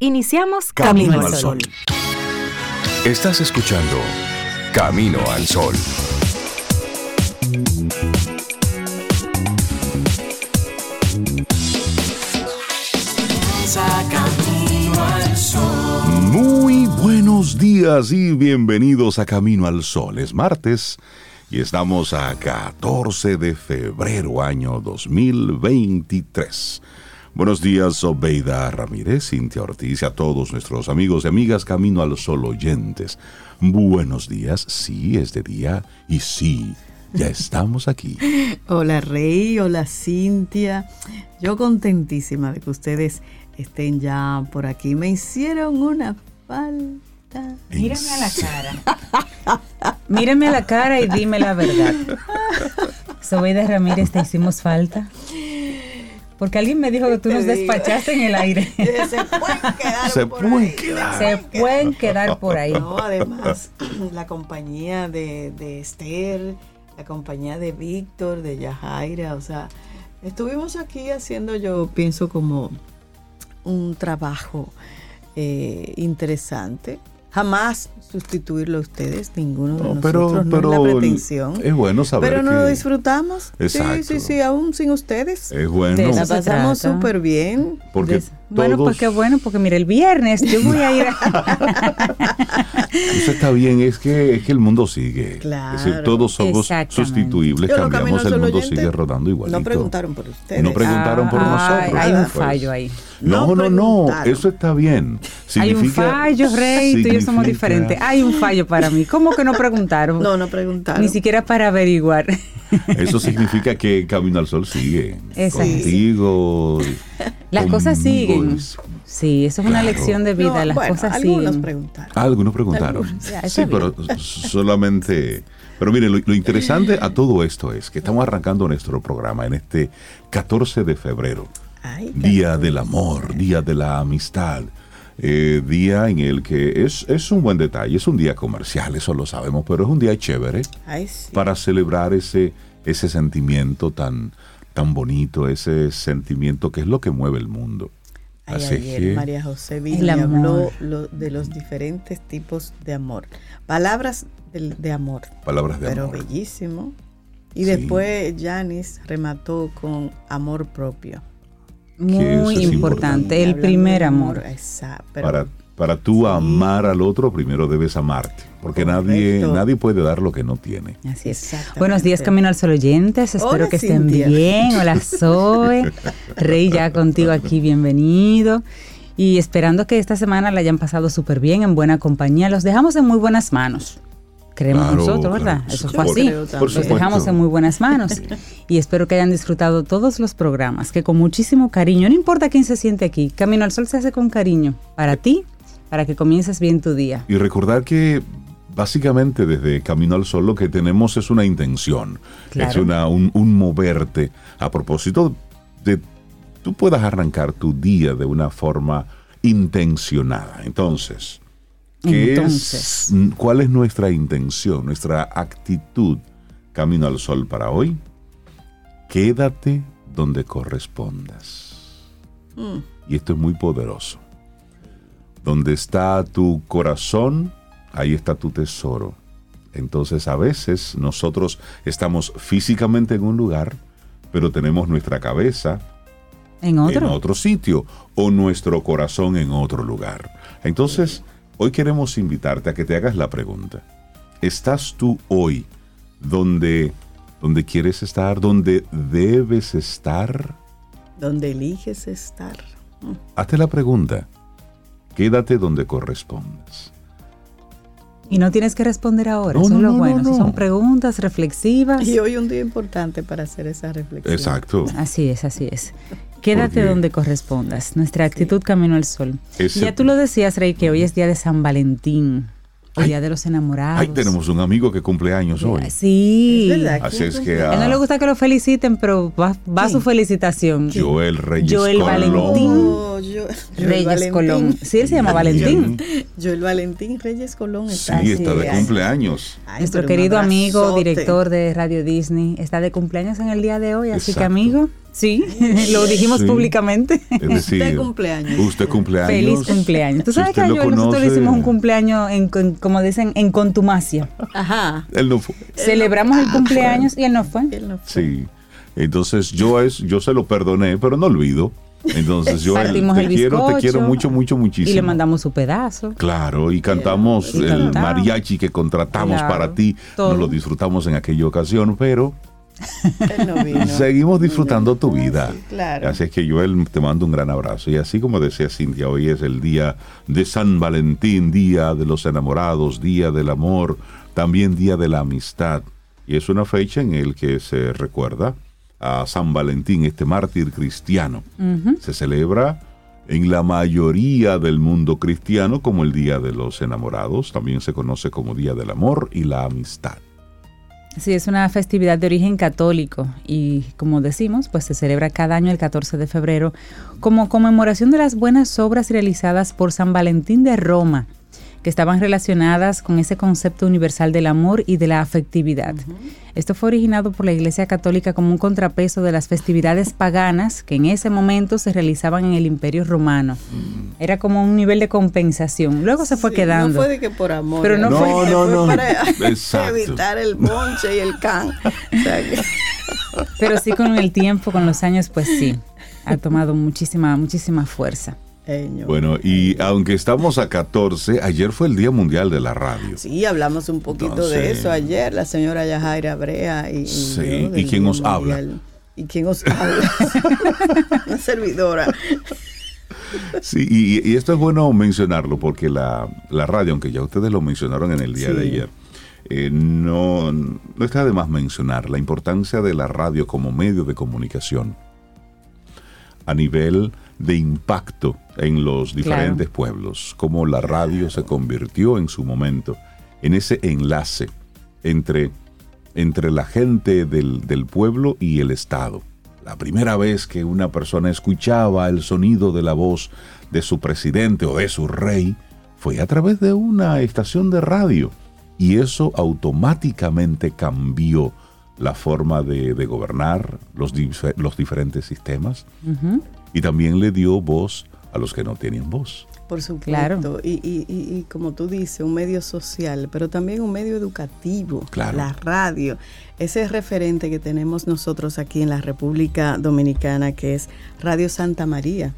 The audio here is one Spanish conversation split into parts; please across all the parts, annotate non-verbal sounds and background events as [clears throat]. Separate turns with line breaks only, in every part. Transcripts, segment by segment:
Iniciamos Camino, al Sol.
Estás escuchando Camino al Sol. Muy buenos días y bienvenidos a Camino al Sol. Es martes y estamos a 14 de febrero año 2023. Buenos días, Obeida Ramírez, Cintia Ortiz y a todos nuestros amigos y amigas Camino al Sol oyentes. Buenos días, sí, es de día y sí, ya [laughs] estamos aquí.
hola Rey, hola Cintia. Yo contentísima de que ustedes estén ya por aquí. Me hicieron una falta.
Mírame a la cara. Mírame a la cara y dime la verdad. [laughs] Sobeida Ramírez, ¿te hicimos falta? Porque alguien me dijo que tú nos despachaste en el aire. [laughs]
Se pueden quedar
Se
por
pueden
ahí.
quedar.
Se pueden quedar por ahí.
No, además, [clears throat] la compañía de, de Esther, la compañía de Víctor, de Yajaira, o sea, estuvimos aquí haciendo, yo pienso, como un trabajo eh, interesante. Jamás sustituirlo a ustedes, ninguno de
No, pero,
nosotros, no
pero
es la pretensión.
es bueno saber
Pero
que
no lo disfrutamos.
Exacto.
Sí, sí, sí, aún sin ustedes.
es bueno
La pasamos súper bien.
porque
Bueno,
todos-
pues qué bueno, porque mira, el viernes yo voy a ir a... [laughs]
Eso está bien, es que, es que el mundo sigue.
Claro.
Es decir, todos somos sustituibles,
Yo
cambiamos, el mundo
oyente.
sigue rodando igualito.
No preguntaron por ustedes.
No preguntaron por
Ah,
nosotros.
Hay un
Pues,
fallo ahí.
No,
No
no, eso está bien.
Hay un
Significa-
fallo, Rey, tú y yo somos
significa-
diferentes. Hay un fallo para mí. ¿Cómo que no preguntaron?
No, no preguntaron.
Ni siquiera para averiguar.
Eso significa que Camino al Sol sigue.
Exacto.
Contigo. [laughs]
Las cosas siguen. Sí, eso es una lección de vida.
No,
Las
bueno,
cosas
algunos
siguen.
preguntaron.
Ah, algunos preguntaron.
Algunos,
ya,
sí, pero solamente... Pero mire, lo, lo interesante a todo esto es que estamos arrancando nuestro programa en este 14 de febrero.
Ay,
Día del amor, día de la amistad, eh, día en el que es, es un buen detalle, es un día comercial, eso lo sabemos, pero es un día chévere
Ay, sí.
para celebrar ese, ese sentimiento tan, tan bonito, ese sentimiento que es lo que mueve el mundo.
Ay,
Así
ayer
que-
María José
El
vino y
amor.
habló lo- de los diferentes tipos de amor. Palabras de, amor,
Palabras de
pero
amor.
bellísimo. Y
Sí.
después Janis remató con amor propio.
Muy
es
importante.
importante.
El primer amor.
Exacto. pero-
Para, para tú amar al otro, primero debes amarte, porque nadie, nadie puede dar lo que no tiene.
Así es. Buenos días, Camino al Sol oyentes. Espero
Hola,
que estén
Cintia.
bien. Hola, Zoe. [laughs] Rey, ya contigo aquí, bienvenido. Y esperando que esta semana la hayan pasado súper bien, en buena compañía. Los dejamos en muy buenas manos. Creemos
Claro,
nosotros, ¿verdad?
claro.
Eso
Yo
fue así. Los dejamos en muy buenas manos. Y espero que hayan disfrutado todos los programas, que con muchísimo cariño, no importa quién se siente aquí, Camino al Sol se hace con cariño. Para ti, para que comiences bien tu día.
Y recordar que básicamente desde Camino al Sol lo que tenemos es una intención,
Claro.
es una, un, un moverte a propósito de tú puedas arrancar tu día de una forma intencionada. Entonces, ¿qué
Entonces.
es, ¿cuál es nuestra intención, nuestra actitud Camino al Sol para hoy? Quédate donde correspondas.
Mm,
Y esto es muy poderoso. Donde está tu corazón, ahí está tu tesoro. Entonces a veces nosotros estamos físicamente en un lugar, pero tenemos nuestra cabeza
En otro.
en otro sitio o nuestro corazón en otro lugar. Entonces, hoy queremos invitarte a que te hagas la pregunta. ¿Estás tú hoy donde, donde quieres estar, donde debes estar?
donde eliges estar.
Hazte la pregunta. Quédate donde correspondas.
Y no tienes que responder ahora,
No,
eso
no,
es lo
no,
bueno.
no, no.
Son preguntas reflexivas.
Y hoy un día importante para hacer esa reflexión.
Exacto.
Así es, así es. Quédate
Porque-
donde correspondas. Nuestra actitud camino al sol.
Ese-
Y ya tú lo decías, Rey, que hoy es día de San Valentín. El
Ay.
día de los enamorados.
Ay, tenemos un amigo que cumple años hoy.
Sí.
Es verdad.
Así es que
A él no le
a
gusta que lo feliciten, pero va, va su felicitación.
Joel Reyes
Joel
Colón.
Valentín.
Oh, yo- Joel
Reyes
Valentín.
Colón. Sí, él se llama Valentín.
Joel Valentín Reyes Colón
Sí,
está
está de cumpleaños.
ay,
Nuestro querido amigo, director de Radio Disney, está de cumpleaños en el día de hoy. Así que, amigo, Sí, [laughs] lo dijimos
Sí.
públicamente.
Es [laughs] decir,
Usted cumpleaños.
Usted cumpleaños.
Feliz cumpleaños. Tú
Si
sabes que a Joel nosotros le hicimos un cumpleaños, en, como dicen, en contumacia.
Ajá.
Él no fue.
Celebramos el cumpleaños y él no fue.
Él no fue.
Sí. Entonces yo es, yo se lo perdoné, pero no olvido. Entonces yo
Partimos
te
el
quiero, te quiero mucho, mucho, muchísimo.
Y le mandamos su pedazo.
Claro, y cantamos
Y
el
cantamos.
mariachi que contratamos
Claro,
para ti.
todo.
Nos lo disfrutamos en aquella ocasión, pero [laughs]
Él no vino.
seguimos disfrutando tu vida.
Sí, claro.
Así es que Joel, te mando un gran abrazo. Y así como decía Cintia, hoy es el día de San Valentín, día de los enamorados, día del amor, también día de la amistad. Y es una fecha en el que se recuerda a San Valentín, este mártir cristiano. Se celebra en la mayoría del mundo cristiano como el Día de los Enamorados. También se conoce como Día del Amor y la Amistad.
Sí, es una festividad de origen católico y como decimos, pues se celebra cada año el 14 de febrero como conmemoración de las buenas obras realizadas por San Valentín de Roma, que estaban relacionadas con ese concepto universal del amor y de la afectividad. Esto fue originado por la Iglesia Católica como un contrapeso de las festividades paganas que en ese momento se realizaban en el Imperio Romano. Era como un nivel de compensación. Luego se fue
Sí,
quedando.
No fue de que por amor.
Pero no
No,
fue-
no,
fue
no.
para [laughs] evitar el monche y el can. O sea que-
Pero sí con el tiempo, con los años, pues sí, ha tomado muchísima, muchísima fuerza.
Bueno, y aunque estamos a 14, ayer fue el Día Mundial de la Radio.
Sí, hablamos un poquito
Entonces-
de eso ayer, la señora Yajaira Brea y, y
Sí, ¿y quién
Día
os habla?
¿Y quién os habla? Una servidora.
Sí, y, y esto es bueno mencionarlo porque la, la radio, aunque ya ustedes lo mencionaron en el día de ayer, eh, no, no está de más mencionar la importancia de la radio como medio de comunicación a nivel de impacto en los diferentes pueblos, cómo la radio se convirtió en su momento en ese enlace entre, entre la gente del, del pueblo y el Estado. La primera vez que una persona escuchaba el sonido de la voz de su presidente o de su rey fue a través de una estación de radio y eso automáticamente cambió la forma de, de gobernar los, los diferentes sistemas y también le dio voz a los que no tenían voz.
Por supuesto.
Claro.
Y, y- y- y como tú dices, un medio social, pero también un medio educativo.
Claro.
La radio. Ese referente que tenemos nosotros aquí en la República Dominicana, que es Radio Santa María.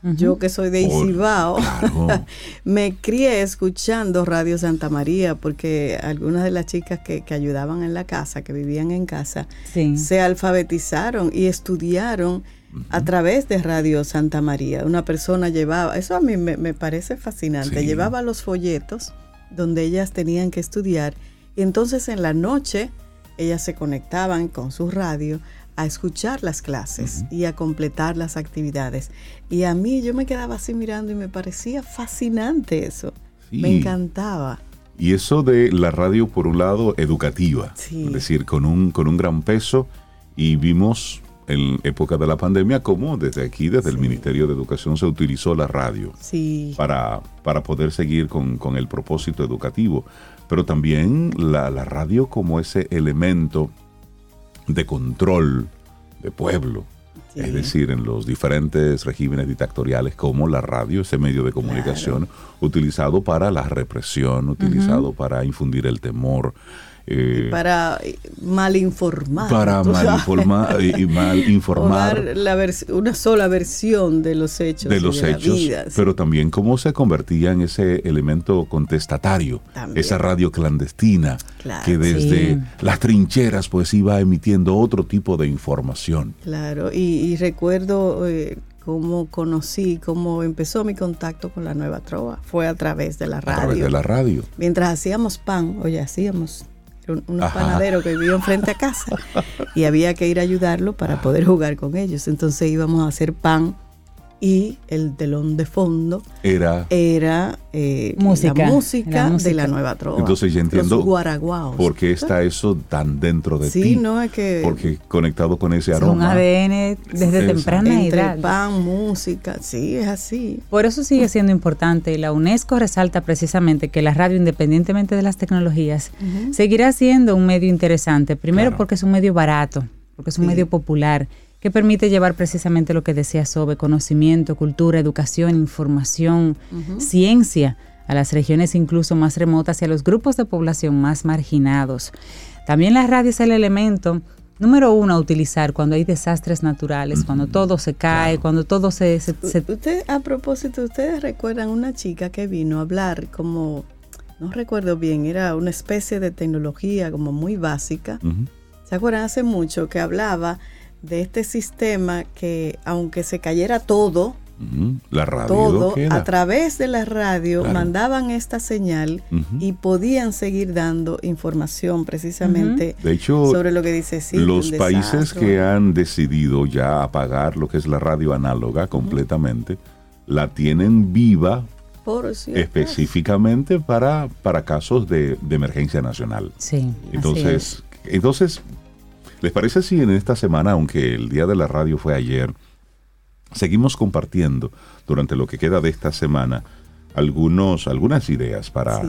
Yo que soy de Isibao,
claro. [laughs]
me crié escuchando Radio Santa María porque algunas de las chicas que, que ayudaban en la casa, que vivían en casa,
Sí.
se alfabetizaron y estudiaron a través de Radio Santa María. Una persona llevaba, eso a mí me, me parece fascinante,
Sí.
llevaba los folletos donde ellas tenían que estudiar y entonces en la noche ellas se conectaban con su radio a escuchar las clases y a completar las actividades. Y a mí yo me quedaba así mirando y me parecía fascinante eso.
Sí.
Me encantaba.
Y eso de la radio, por un lado, educativa,
Sí.
es decir, con un, con un gran peso, y vimos en época de la pandemia cómo desde aquí, desde el Ministerio de Educación, se utilizó la radio
Sí.
para, para poder seguir con, con el propósito educativo, pero también la, la radio como ese elemento de control de pueblo.
Sí.
Es decir, en los diferentes regímenes dictatoriales como la radio, ese medio de comunicación utilizado para la represión, utilizado para infundir el temor, eh,
Para mal informar.
para [laughs] mal, informa- y mal [laughs] informar
dar la una sola versión de los hechos.
de los hechos,
vida, sí.
pero también cómo se convertía en ese elemento contestatario,
También.
esa radio clandestina
Claro.
que desde
Sí.
las trincheras pues iba emitiendo otro tipo de información.
Claro, y, y recuerdo eh, cómo conocí, cómo empezó mi contacto con la nueva trova. Fue a través de la
A
radio.
través de la radio.
Mientras hacíamos pan, oye, hacíamos un, unos
Ajá.
panaderos que vivían frente a casa y había que ir a ayudarlo para poder jugar con ellos. Entonces íbamos a hacer pan y el telón de fondo
Era
era eh,
Música,
la, música
la música.
de la nueva trova.
Entonces ya entiendo por qué está eso tan dentro de
Sí,
ti.
no es que
Porque conectado con ese
Es un
aroma.
ADN desde temprana
entre
edad.
pan, música, sí, es así.
Por eso sigue siendo importante y la UNESCO resalta precisamente que la radio, independientemente de las tecnologías, seguirá siendo un medio interesante. Primero
Claro.
porque es un medio barato, porque es un
Sí.
medio popular que permite llevar precisamente lo que decía Sobe, conocimiento, cultura, educación, información, ciencia a las regiones incluso más remotas y a los grupos de población más marginados. También la radio es el elemento número uno a utilizar cuando hay desastres naturales, cuando todo se cae, cuando todo se, se,
Usted, a propósito, ustedes recuerdan una chica que vino a hablar como, no recuerdo bien, era una especie de tecnología como muy básica. ¿Se acuerdan? Hace mucho que hablaba de este sistema que aunque se cayera todo,
la radio
todo a través de la radio mandaban esta señal y podían seguir dando información precisamente
de hecho,
sobre lo que dice sí,
los países que han decidido ya apagar lo que es la radio análoga completamente la tienen viva específicamente para, para casos de, de emergencia nacional.
Sí.
Entonces, entonces ¿Les parece si en esta semana, aunque el día de la radio fue ayer, seguimos compartiendo durante lo que queda de esta semana algunos, algunas ideas para,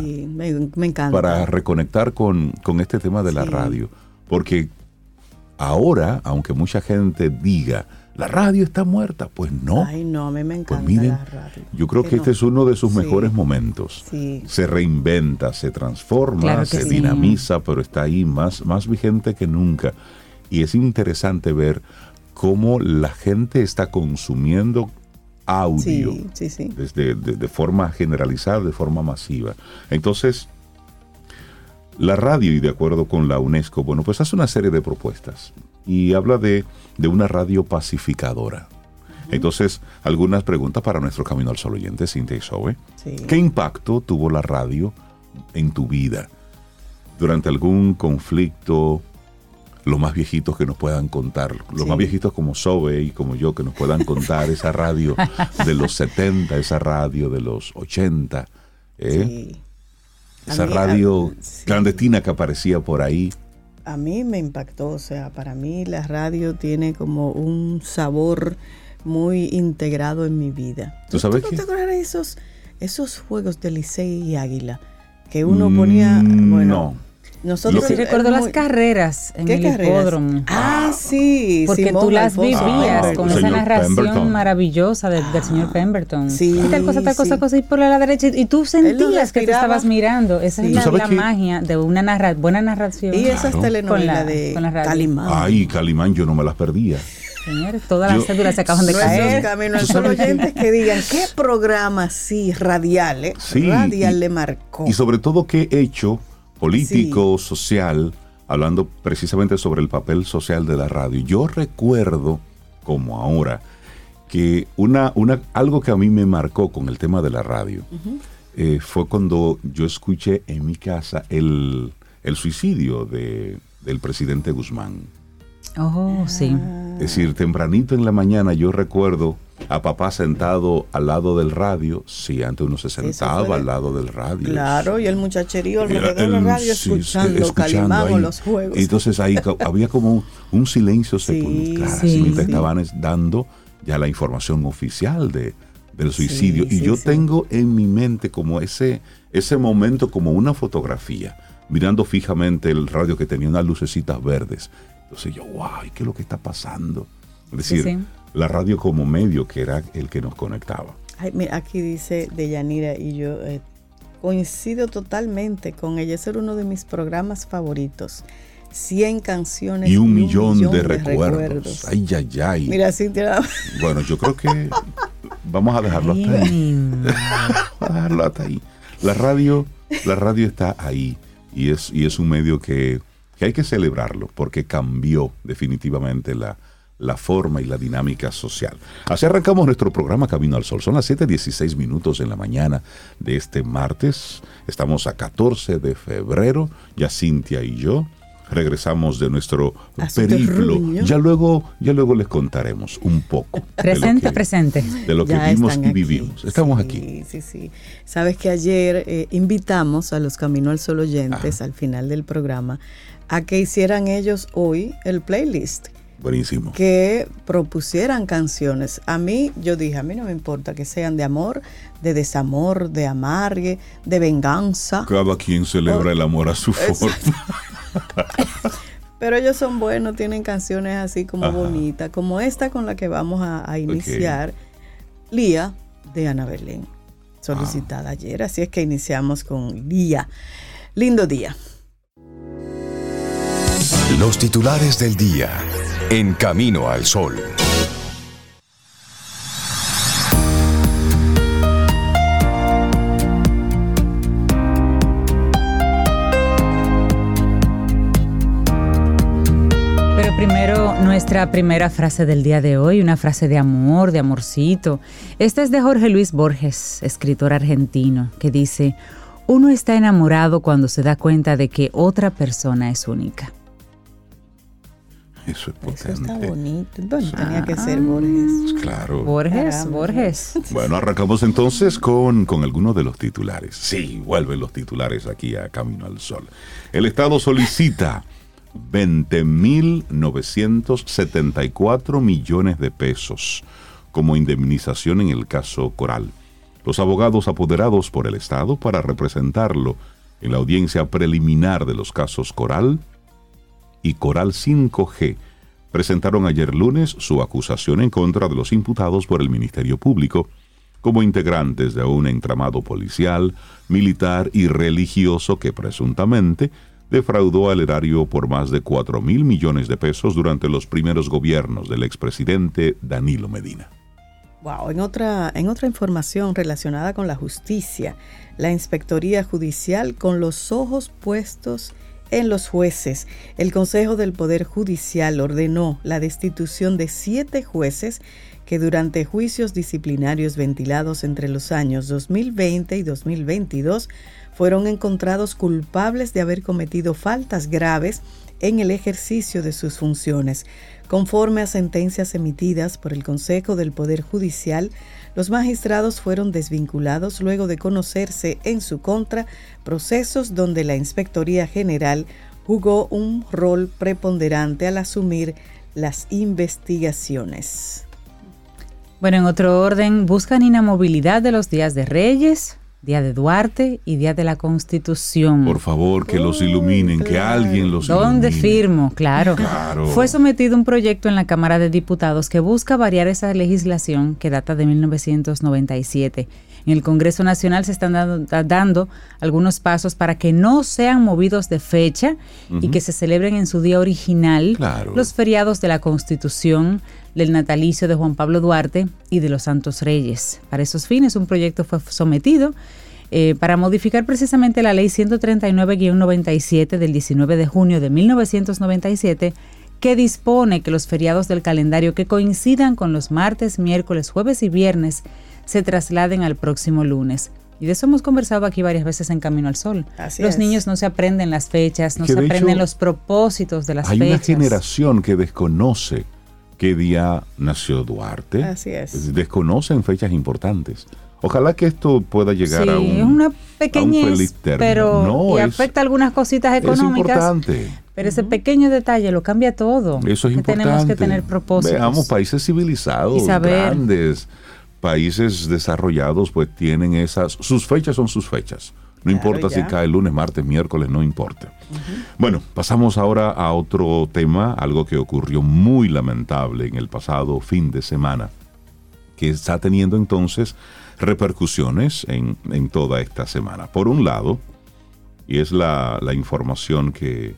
para reconectar con, este tema de la radio? Porque ahora, aunque mucha gente diga, la radio está muerta. Pues no.
Ay, no, a mí me pues
encanta la radio. Yo creo que, este es uno de sus mejores momentos. Se reinventa, se transforma, se dinamiza, pero está ahí más, más vigente que nunca. Y es interesante ver cómo la gente está consumiendo audio Desde, de, forma generalizada, de forma masiva. Entonces, la radio, y de acuerdo con la UNESCO, bueno, pues hace una serie de propuestas y habla de, una radio pacificadora. Entonces, algunas preguntas para nuestro Camino al Sol oyente, Cintia y Sobe. ¿Qué impacto tuvo la radio en tu vida? Durante algún conflicto, los más viejitos que nos puedan contar, los más viejitos como Sobe y como yo, que nos puedan contar [laughs] esa radio de los 70, esa radio de los 80, ¿eh? esa radio clandestina que aparecía por ahí.
A mí me impactó, o sea, para mí la radio tiene como un sabor muy integrado en mi vida.
¿Tú, sabes
¿tú, te acuerdas de esos, esos juegos de Licey y Águila? Que uno ponía,
mm, bueno, no
nosotros sí recuerdo las carreras en el hipódromo.
Ah, sí.
Porque tú las vivías con esa narración maravillosa del señor Pemberton.
Sí.
Y tal cosa, tal cosa, cosa, y por la derecha. Y tú sentías que te estabas mirando. Esa es la, magia de una narra buena narración.
Y esas telenovelas de Calimán.
Ay, Calimán, yo no me las perdía.
Señores, todas las cédulas se acaban de caer.
Caminos son oyentes que digan qué programa sí radial, ¿eh? radial le marcó.
Y sobre todo qué hecho político, social, hablando precisamente sobre el papel social de la radio. Yo recuerdo, como ahora, que una, una, algo que a mí me marcó con el tema de la radio eh, fue cuando yo escuché en mi casa el, el suicidio de, del presidente Guzmán.
Oh, sí.
Es decir, tempranito en la mañana yo recuerdo a papá sentado al lado del radio. Sí, antes uno se sentaba al lado del radio.
Claro, y el muchacherío alrededor de la radio escuchando, escuchando los juegos.
Y entonces ahí [laughs] había como un silencio sepulcral, mientras estaban dando ya la información oficial de, del suicidio. y yo tengo en mi mente como ese, ese momento como una fotografía, mirando fijamente el radio que tenía unas lucecitas verdes. Entonces yo, wow, ¿qué es lo que está pasando? Es decir, la radio como medio que era el que nos conectaba.
mira, aquí dice de Yanira y yo eh, coincido totalmente con ella. Ese era uno de mis programas favoritos. 100 canciones
y un, millón, de, recuerdos. Ay, ay, ay.
Mira, Cintia.
Bueno, yo creo que vamos a dejarlo hasta ahí. [laughs] vamos a dejarlo hasta ahí. La radio, la radio está ahí y es, y es un medio que, que hay que celebrarlo porque cambió definitivamente la, la forma y la dinámica social. Así arrancamos nuestro programa Camino al Sol. Son las 7.16 minutos en la mañana de este martes. Estamos a 14 de febrero. Ya Cintia y yo regresamos de nuestro periplo. Ya luego, ya luego les contaremos un poco.
Presente, presente.
De lo que vimos y vivimos. Estamos aquí.
Sí, sí. Sabes que ayer eh, invitamos a los Camino al Sol oyentes al final del programa a que hicieran ellos hoy el playlist
Buenísimo.
Que propusieran canciones. A mí, yo dije, a mí no me importa que sean de amor, de desamor, de amargue, de venganza.
Cada quien celebra el amor a su forma.
Pero ellos son buenos, tienen canciones así como bonitas, como esta con la que vamos a, iniciar, Lía de Ana Belén, solicitada ah. ayer. Así es que iniciamos con Lía. Lindo día.
Los titulares del día en Camino al Sol.
nuestra primera frase del día de hoy, una frase de amor, de amorcito. Esta es de Jorge Luis Borges, escritor argentino, que dice, uno está enamorado cuando se da cuenta de que otra persona es única.
Eso es potente.
Eso está bonito. tenía que ser Borges.
Pues claro.
Borges, Borges. [laughs]
Bueno, arrancamos entonces con, con algunos de los titulares. Sí, vuelven los titulares aquí a Camino al Sol. El Estado solicita 20.974 millones de pesos como indemnización en el caso Coral. Los abogados apoderados por el Estado para representarlo en la audiencia preliminar de los casos Coral y Coral 5G presentaron ayer lunes su acusación en contra de los imputados por el Ministerio Público como integrantes de un entramado policial, militar y religioso que presuntamente defraudó al erario por más de 4 mil millones de pesos durante los primeros gobiernos del expresidente Danilo Medina.
Wow, en otra, en otra información relacionada con la justicia, la Inspectoría Judicial con los ojos puestos en los jueces, el Consejo del Poder Judicial ordenó la destitución de siete jueces que durante juicios disciplinarios ventilados entre los años 2020 y 2022 fueron encontrados culpables de haber cometido faltas graves en el ejercicio de sus funciones. Conforme a sentencias emitidas por el Consejo del Poder Judicial, los magistrados fueron desvinculados luego de conocerse en su contra procesos donde la Inspectoría General jugó un rol preponderante al asumir las investigaciones.
Bueno, en otro orden, buscan inamovilidad de los días de Reyes, Día de Duarte y Día de la Constitución.
Por favor, que los iluminen, que alguien los ilumine.
¿Dónde firmo? Claro. claro. Fue sometido un proyecto en la Cámara de Diputados que busca variar esa legislación que data de 1997. En el Congreso Nacional se están dando, algunos pasos para que no sean movidos de fecha y que se celebren en su día original los feriados de la Constitución, del natalicio de Juan Pablo Duarte y de los Santos Reyes. Para esos fines, un proyecto fue sometido eh, para modificar precisamente la ley 139-97 del 19 de junio de 1997 que dispone que los feriados del calendario que coincidan con los martes, miércoles, jueves y viernes se trasladen al próximo lunes. Y de eso hemos conversado aquí varias veces en Camino al Sol. los niños no se aprenden las fechas, no se aprenden los propósitos de las fechas.
Hay una generación que desconoce qué día nació Duarte.
Así es.
Desconocen fechas importantes. Ojalá que esto pueda llegar a un,
una pequeñez, pero no, y afecta algunas cositas económicas. Es importante. Pero ese pequeño detalle lo cambia todo.
Eso es importante.
Tenemos que tener propósitos.
Veamos países civilizados, grandes, países desarrollados, pues tienen esas, sus fechas son sus fechas. No importa si cae lunes, martes, miércoles, no importa. Bueno, pasamos ahora a otro tema, algo que ocurrió muy lamentable en el pasado fin de semana, que está teniendo entonces repercusiones en, toda esta semana. Por un lado, y es la, información que,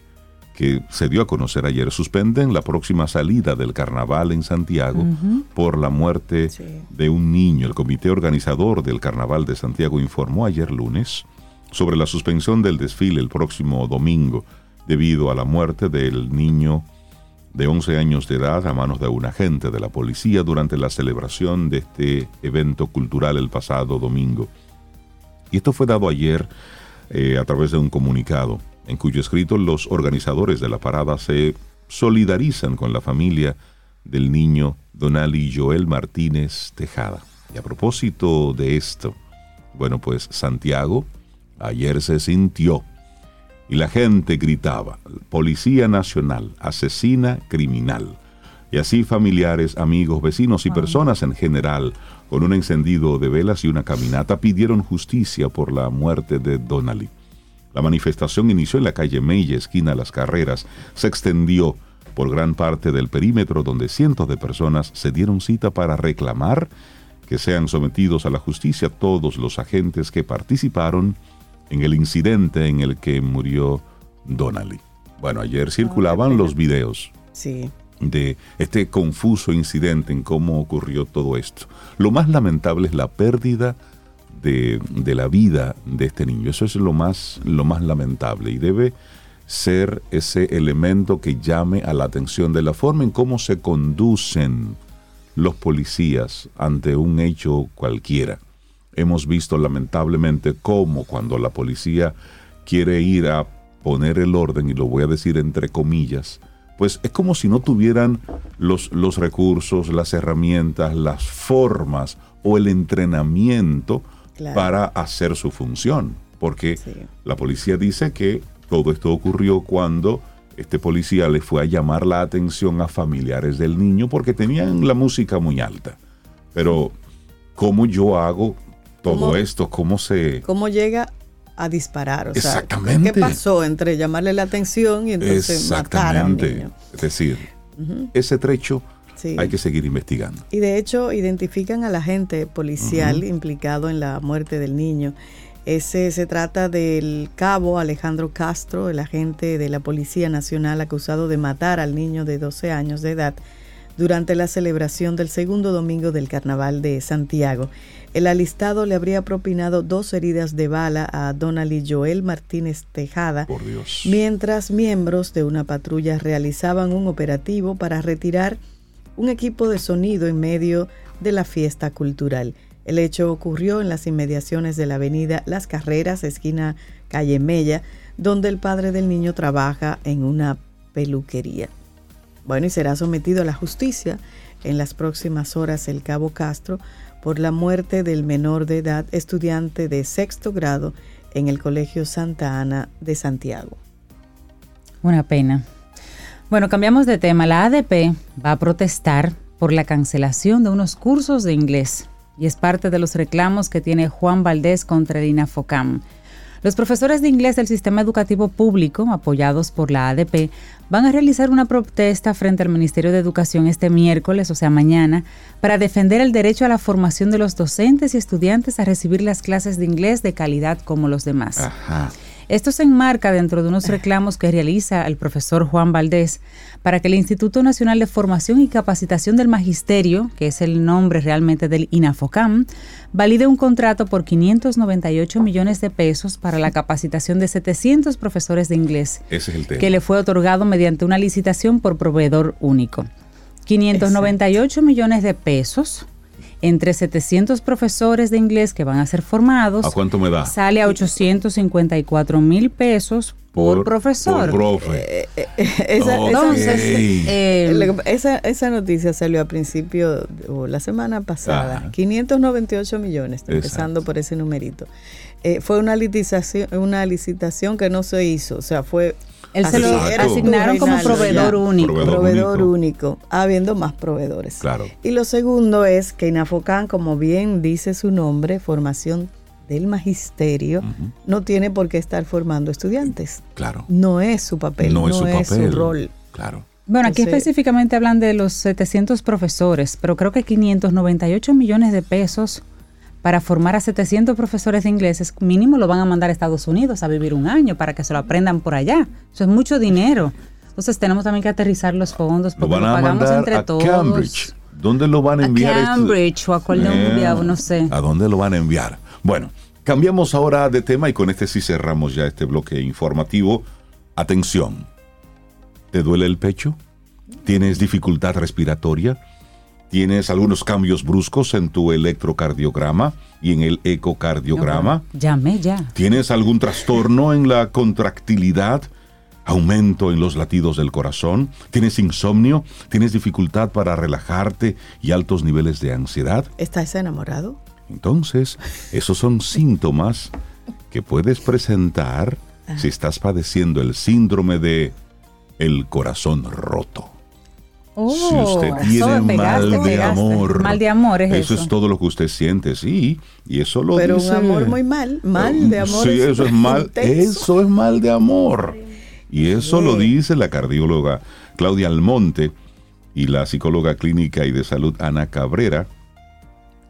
que, se dio a conocer ayer, suspenden la próxima salida del carnaval en Santiago por la muerte de un niño. El comité organizador del carnaval de Santiago informó ayer lunes sobre la suspensión del desfile el próximo domingo debido a la muerte del niño de 11 años de edad a manos de un agente de la policía durante la celebración de este evento cultural el pasado domingo. Y esto fue dado ayer eh, a través de un comunicado, en cuyo escrito los organizadores de la parada se solidarizan con la familia del niño Donali Joel Martínez Tejada. Y a propósito de esto, bueno, pues Santiago, Ayer se sintió y la gente gritaba, Policía Nacional, asesina criminal. Y así familiares, amigos, vecinos y personas en general, con un encendido de velas y una caminata, pidieron justicia por la muerte de Donnelly. La manifestación inició en la calle Mella, esquina Las Carreras, se extendió por gran parte del perímetro donde cientos de personas se dieron cita para reclamar que sean sometidos a la justicia todos los agentes que participaron en el incidente en el que murió Donnelly. Bueno, ayer circulaban los videos
Sí.
de este confuso incidente en cómo ocurrió todo esto. Lo más lamentable es la pérdida de, de la vida de este niño. Eso es lo más, lo más lamentable y debe ser ese elemento que llame a la atención de la forma en cómo se conducen los policías ante un hecho cualquiera. Hemos visto lamentablemente cómo cuando la policía quiere ir a poner el orden, y lo voy a decir entre comillas, pues es como si no tuvieran los, los recursos, las herramientas, las formas o el entrenamiento
Claro.
para hacer su función. Porque
Sí.
la policía dice que todo esto ocurrió cuando este policía le fue a llamar la atención a familiares del niño porque tenían la música muy alta. Pero, ¿cómo yo hago todo
¿Cómo?
esto? ¿Cómo se...?
¿Cómo llega a disparar? O sea,
Exactamente.
¿Qué pasó entre llamarle la atención y entonces matar a un niño?
Es decir, ese trecho
Sí.
hay que seguir investigando.
Y de hecho identifican al agente policial implicado en la muerte del niño. Ese se trata del cabo Alejandro Castro, el agente de la Policía Nacional acusado de matar al niño de 12 años de edad durante la celebración del segundo domingo del Carnaval de Santiago. El alistado le habría propinado dos heridas de bala a Donald Joel Martínez Tejada,
Por Dios.
mientras miembros de una patrulla realizaban un operativo para retirar un equipo de sonido en medio de la fiesta cultural. El hecho ocurrió en las inmediaciones de la avenida Las Carreras, esquina calle Mella, donde el padre del niño trabaja en una peluquería. Bueno, y será sometido a la justicia en las próximas horas el cabo Castro por la muerte del menor de edad estudiante de sexto grado en el Colegio Santa Ana de Santiago.
Una pena. Bueno, cambiamos de tema. La ADP va a protestar por la cancelación de unos cursos de inglés y es parte de los reclamos que tiene Juan Valdés contra el INAFOCAM. Los profesores de inglés del sistema educativo público, apoyados por la ADP, van a realizar una protesta frente al Ministerio de Educación este miércoles, o sea, mañana, para defender el derecho a la formación de los docentes y estudiantes a recibir las clases de inglés de calidad como los demás.
Ajá.
Esto se enmarca dentro de unos reclamos que realiza el profesor Juan Valdés para que el Instituto Nacional de Formación y Capacitación del Magisterio, que es el nombre realmente del INAFOCAM, valide un contrato por 598 millones de pesos para la capacitación de 700 profesores de inglés,
Ese es el tema.
que le fue otorgado mediante una licitación por proveedor único. 598 millones de pesos entre 700 profesores de inglés que van a ser formados
¿A cuánto me da?
sale a 854 mil pesos por, profesor.
Por profe.
Esa-
eh,
esa, esa noticia salió a principio o la semana pasada.
Ajá.
598 millones, empezando por ese numerito. Eh, fue una licitación, una licitación que no se hizo, o sea, fue
él se lo
Exacto.
asignaron como proveedor único.
Proveedor
proveedor
único.
único. habiendo más proveedores.
Claro.
Y lo segundo es que Inafocan, como bien dice su nombre, formación del magisterio, no tiene por qué estar formando estudiantes.
Claro.
No es su papel,
no es su papel.
rol.
Claro.
Bueno, aquí
Entonces-
específicamente hablan de los 700 profesores, pero creo que 598 millones de pesos para formar a 700 profesores de inglés, es mínimo lo van a mandar a Estados Unidos a vivir un año para que se lo aprendan por allá. Eso es mucho dinero. Entonces tenemos también que aterrizar los fondos
Lo
porque lo
a
pagamos entre
a
todos.
Cambridge. ¿Dónde lo van a
A
enviar? esto?
Cambridge o a o no sé.
¿A dónde lo van a enviar? Bueno, cambiamos ahora de tema y con este sí cerramos ya este bloque informativo. Atención. ¿Te duele el pecho? ¿Tienes dificultad respiratoria? ¿Tienes algunos cambios bruscos en tu electrocardiograma y en el ecocardiograma?
Llame ya.
¿Tienes algún trastorno en la contractilidad? ¿Aumento en los latidos del corazón? ¿Tienes insomnio? ¿Tienes dificultad para relajarte y altos niveles de ansiedad?
¿Estás enamorado?
Entonces, esos son síntomas que puedes presentar si estás padeciendo el síndrome de el corazón roto.
Oh,
si usted tiene
me
mal
pegaste,
de
pegaste.
amor.
Mal de amor es
eso.
eso.
es todo lo que usted siente, sí. Y eso lo
Pero
dice.
un amor muy mal, mal de amor.
Sí, eso es mal.
intenso.
Eso es mal de amor. Y eso lo dice la cardióloga Claudia Almonte y la psicóloga clínica y de salud Ana Cabrera.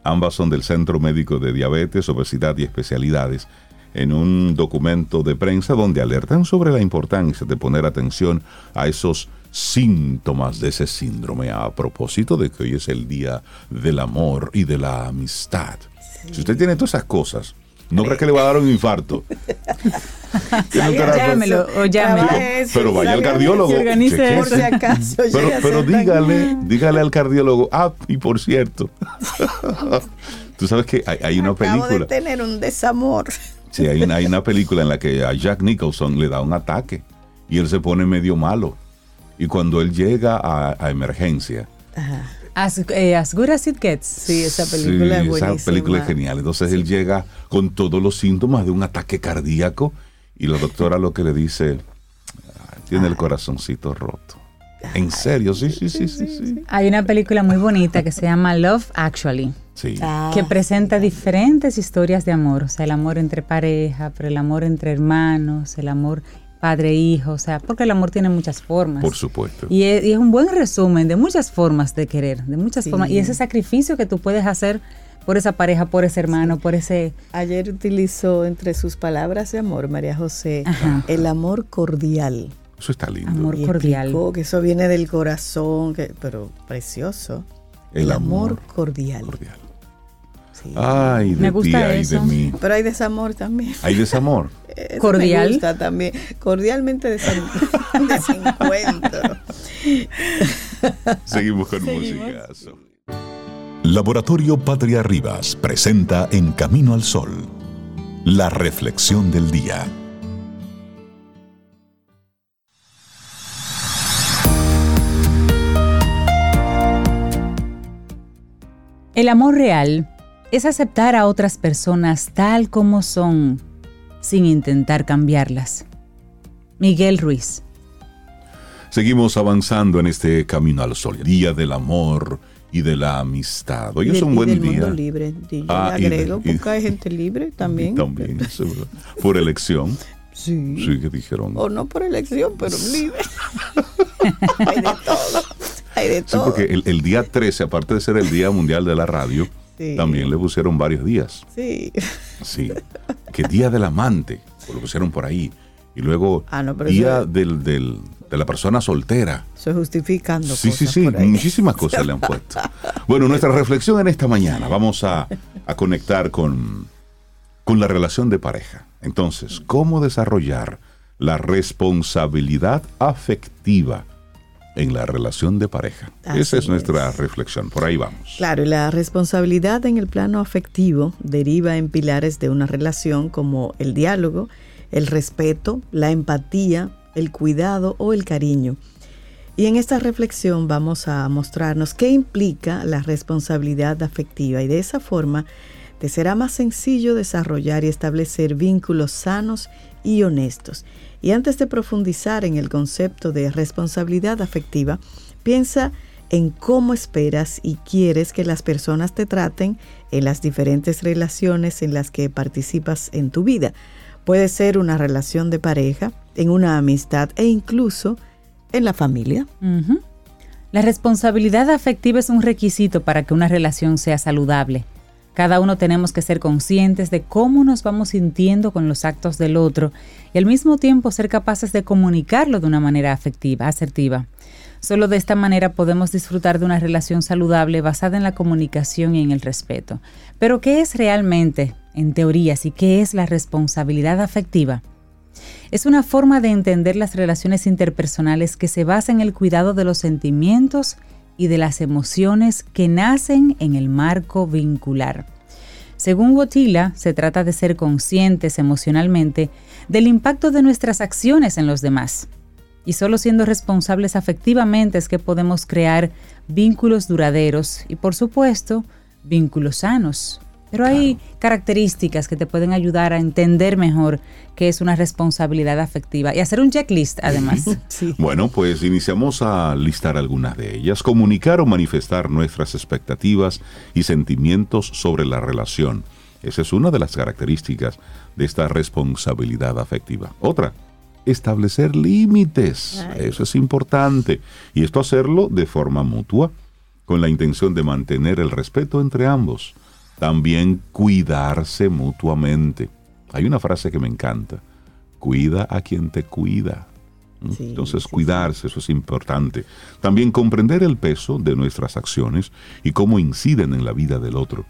Ambas son del Centro Médico de Diabetes, Obesidad y Especialidades, en un documento de prensa donde alertan sobre la importancia de poner atención a esos síntomas de ese síndrome a propósito de que hoy es el día del amor y de la amistad. Si usted tiene todas esas cosas, no cree que le va a dar un infarto. [laughs]
Llámelo o llámelo.
Eso,
pero vaya al cardiólogo.
Se organice
chequee.
Por si acaso.
Pero, pero dígale, dígale al cardiólogo, ah, y por cierto, [laughs] tú sabes que hay, hay una
Acabo de
película,
tener un desamor.
sí, hay una, hay una película en la que a Jack Nicholson le da un ataque y él se pone medio malo. Y cuando él llega a, a emergencia,
As, eh, as good as it gets.
Sí, esa película
Sí,
es buenísima.
Esa película es genial. Entonces él llega con todos los síntomas de un ataque cardíaco y la doctora lo que le dice, "Ah, tiene el corazoncito roto. En serio, sí, sí, sí, sí, sí.
Hay una película muy bonita que se llama Love Actually.
Sí.
Ah,
que presenta diferentes historias de amor, o sea, el amor entre pareja, pero el amor entre hermanos, el amor padre-hijo, o sea, porque el amor tiene muchas formas.
Por supuesto.
Y es, y es un buen resumen de muchas formas de querer, de muchas
Sí.
formas. Y ese sacrificio que tú puedes hacer por esa pareja, por ese hermano, por ese...
Ayer utilizó entre sus palabras de amor, María José,
Ajá.
el amor cordial.
Eso está lindo.
Amor
Y
cordial.
explicó que eso viene del corazón, que, pero precioso.
El amor
cordial.
cordial.
Sí.
Ay, de
Me
ti,
gusta
ay, de
eso.
mí.
Pero hay desamor también.
Hay desamor. [laughs]
Eso
Cordial.
Me gusta también. Cordialmente desam- [laughs] desencuentro. [laughs]
Seguimos con música.
Laboratorio Patria Rivas presenta En Camino al Sol, la reflexión del día.
El amor real es aceptar a otras personas tal como son, sin intentar cambiarlas. Miguel Ruiz.
Seguimos avanzando en este camino al sol, día del amor y de la amistad. Hoy
Y
es un
y
buen
del
día.
mundo libre. y yo
Ah,
le
y de-
agrego,
y-
porque hay gente libre [laughs] también.
También, eso, por elección.
Sí.
Sí, que dijeron.
O no por elección, pero libre. [laughs] hay de todo. Hay de
Sí,
todo.
porque el, el día 13, aparte de ser el Día Mundial de la Radio,
Sí.
también le pusieron varios días.
Sí.
Sí. Que Día del Amante, pues lo pusieron por ahí. Y luego
Ah, no,
Día del, del- de la persona soltera.
Eso justificando.
Sí, sí, sí,
por ahí.
muchísimas cosas le han puesto. Bueno, nuestra reflexión en esta mañana, vamos a, a conectar con, con la relación de pareja. Entonces, ¿cómo desarrollar la responsabilidad afectiva en la relación de pareja?
Así
Esa es
es.
nuestra reflexión, por ahí vamos.
Claro, y la responsabilidad en el plano afectivo deriva en pilares de una relación como el diálogo, el respeto, la empatía, el cuidado o el cariño. Y en esta reflexión vamos a mostrarnos qué implica la responsabilidad afectiva y de esa forma te será más sencillo desarrollar y establecer vínculos sanos y honestos. Y antes de profundizar en el concepto de responsabilidad afectiva, piensa en cómo esperas y quieres que las personas te traten en las diferentes relaciones en las que participas en tu vida. Puede ser una relación de pareja, en una amistad e incluso en la familia.
La responsabilidad afectiva es un requisito para que una relación sea saludable. Cada uno tenemos que ser conscientes de cómo nos vamos sintiendo con los actos del otro y al mismo tiempo ser capaces de comunicarlo de una manera afectiva, asertiva. Solo de esta manera podemos disfrutar de una relación saludable basada en la comunicación y en el respeto. Pero ¿qué es realmente, en teorías, y qué es la responsabilidad afectiva? Es una forma de entender las relaciones interpersonales que se basa en el cuidado de los sentimientos y de las emociones que nacen en el marco vincular. Según Wotila, se trata de ser conscientes emocionalmente del impacto de nuestras acciones en los demás. Y solo siendo responsables afectivamente es que podemos crear vínculos duraderos y, por supuesto, vínculos sanos. Pero hay características que te pueden ayudar a entender mejor qué es una responsabilidad afectiva y hacer un checklist además. [laughs]
Sí.
Bueno, pues iniciamos a listar algunas de ellas. Comunicar o manifestar nuestras expectativas y sentimientos sobre la relación. Esa es una de las características de esta responsabilidad afectiva. Otra, establecer límites.
Ay.
Eso es importante. Y esto hacerlo de forma mutua, con la intención de mantener el respeto entre ambos. También cuidarse mutuamente. Hay una frase que me encanta. Cuida a quien te cuida.
Sí,
Entonces,
sí,
cuidarse, eso es importante. También comprender el peso de nuestras acciones y cómo inciden en la vida del otro.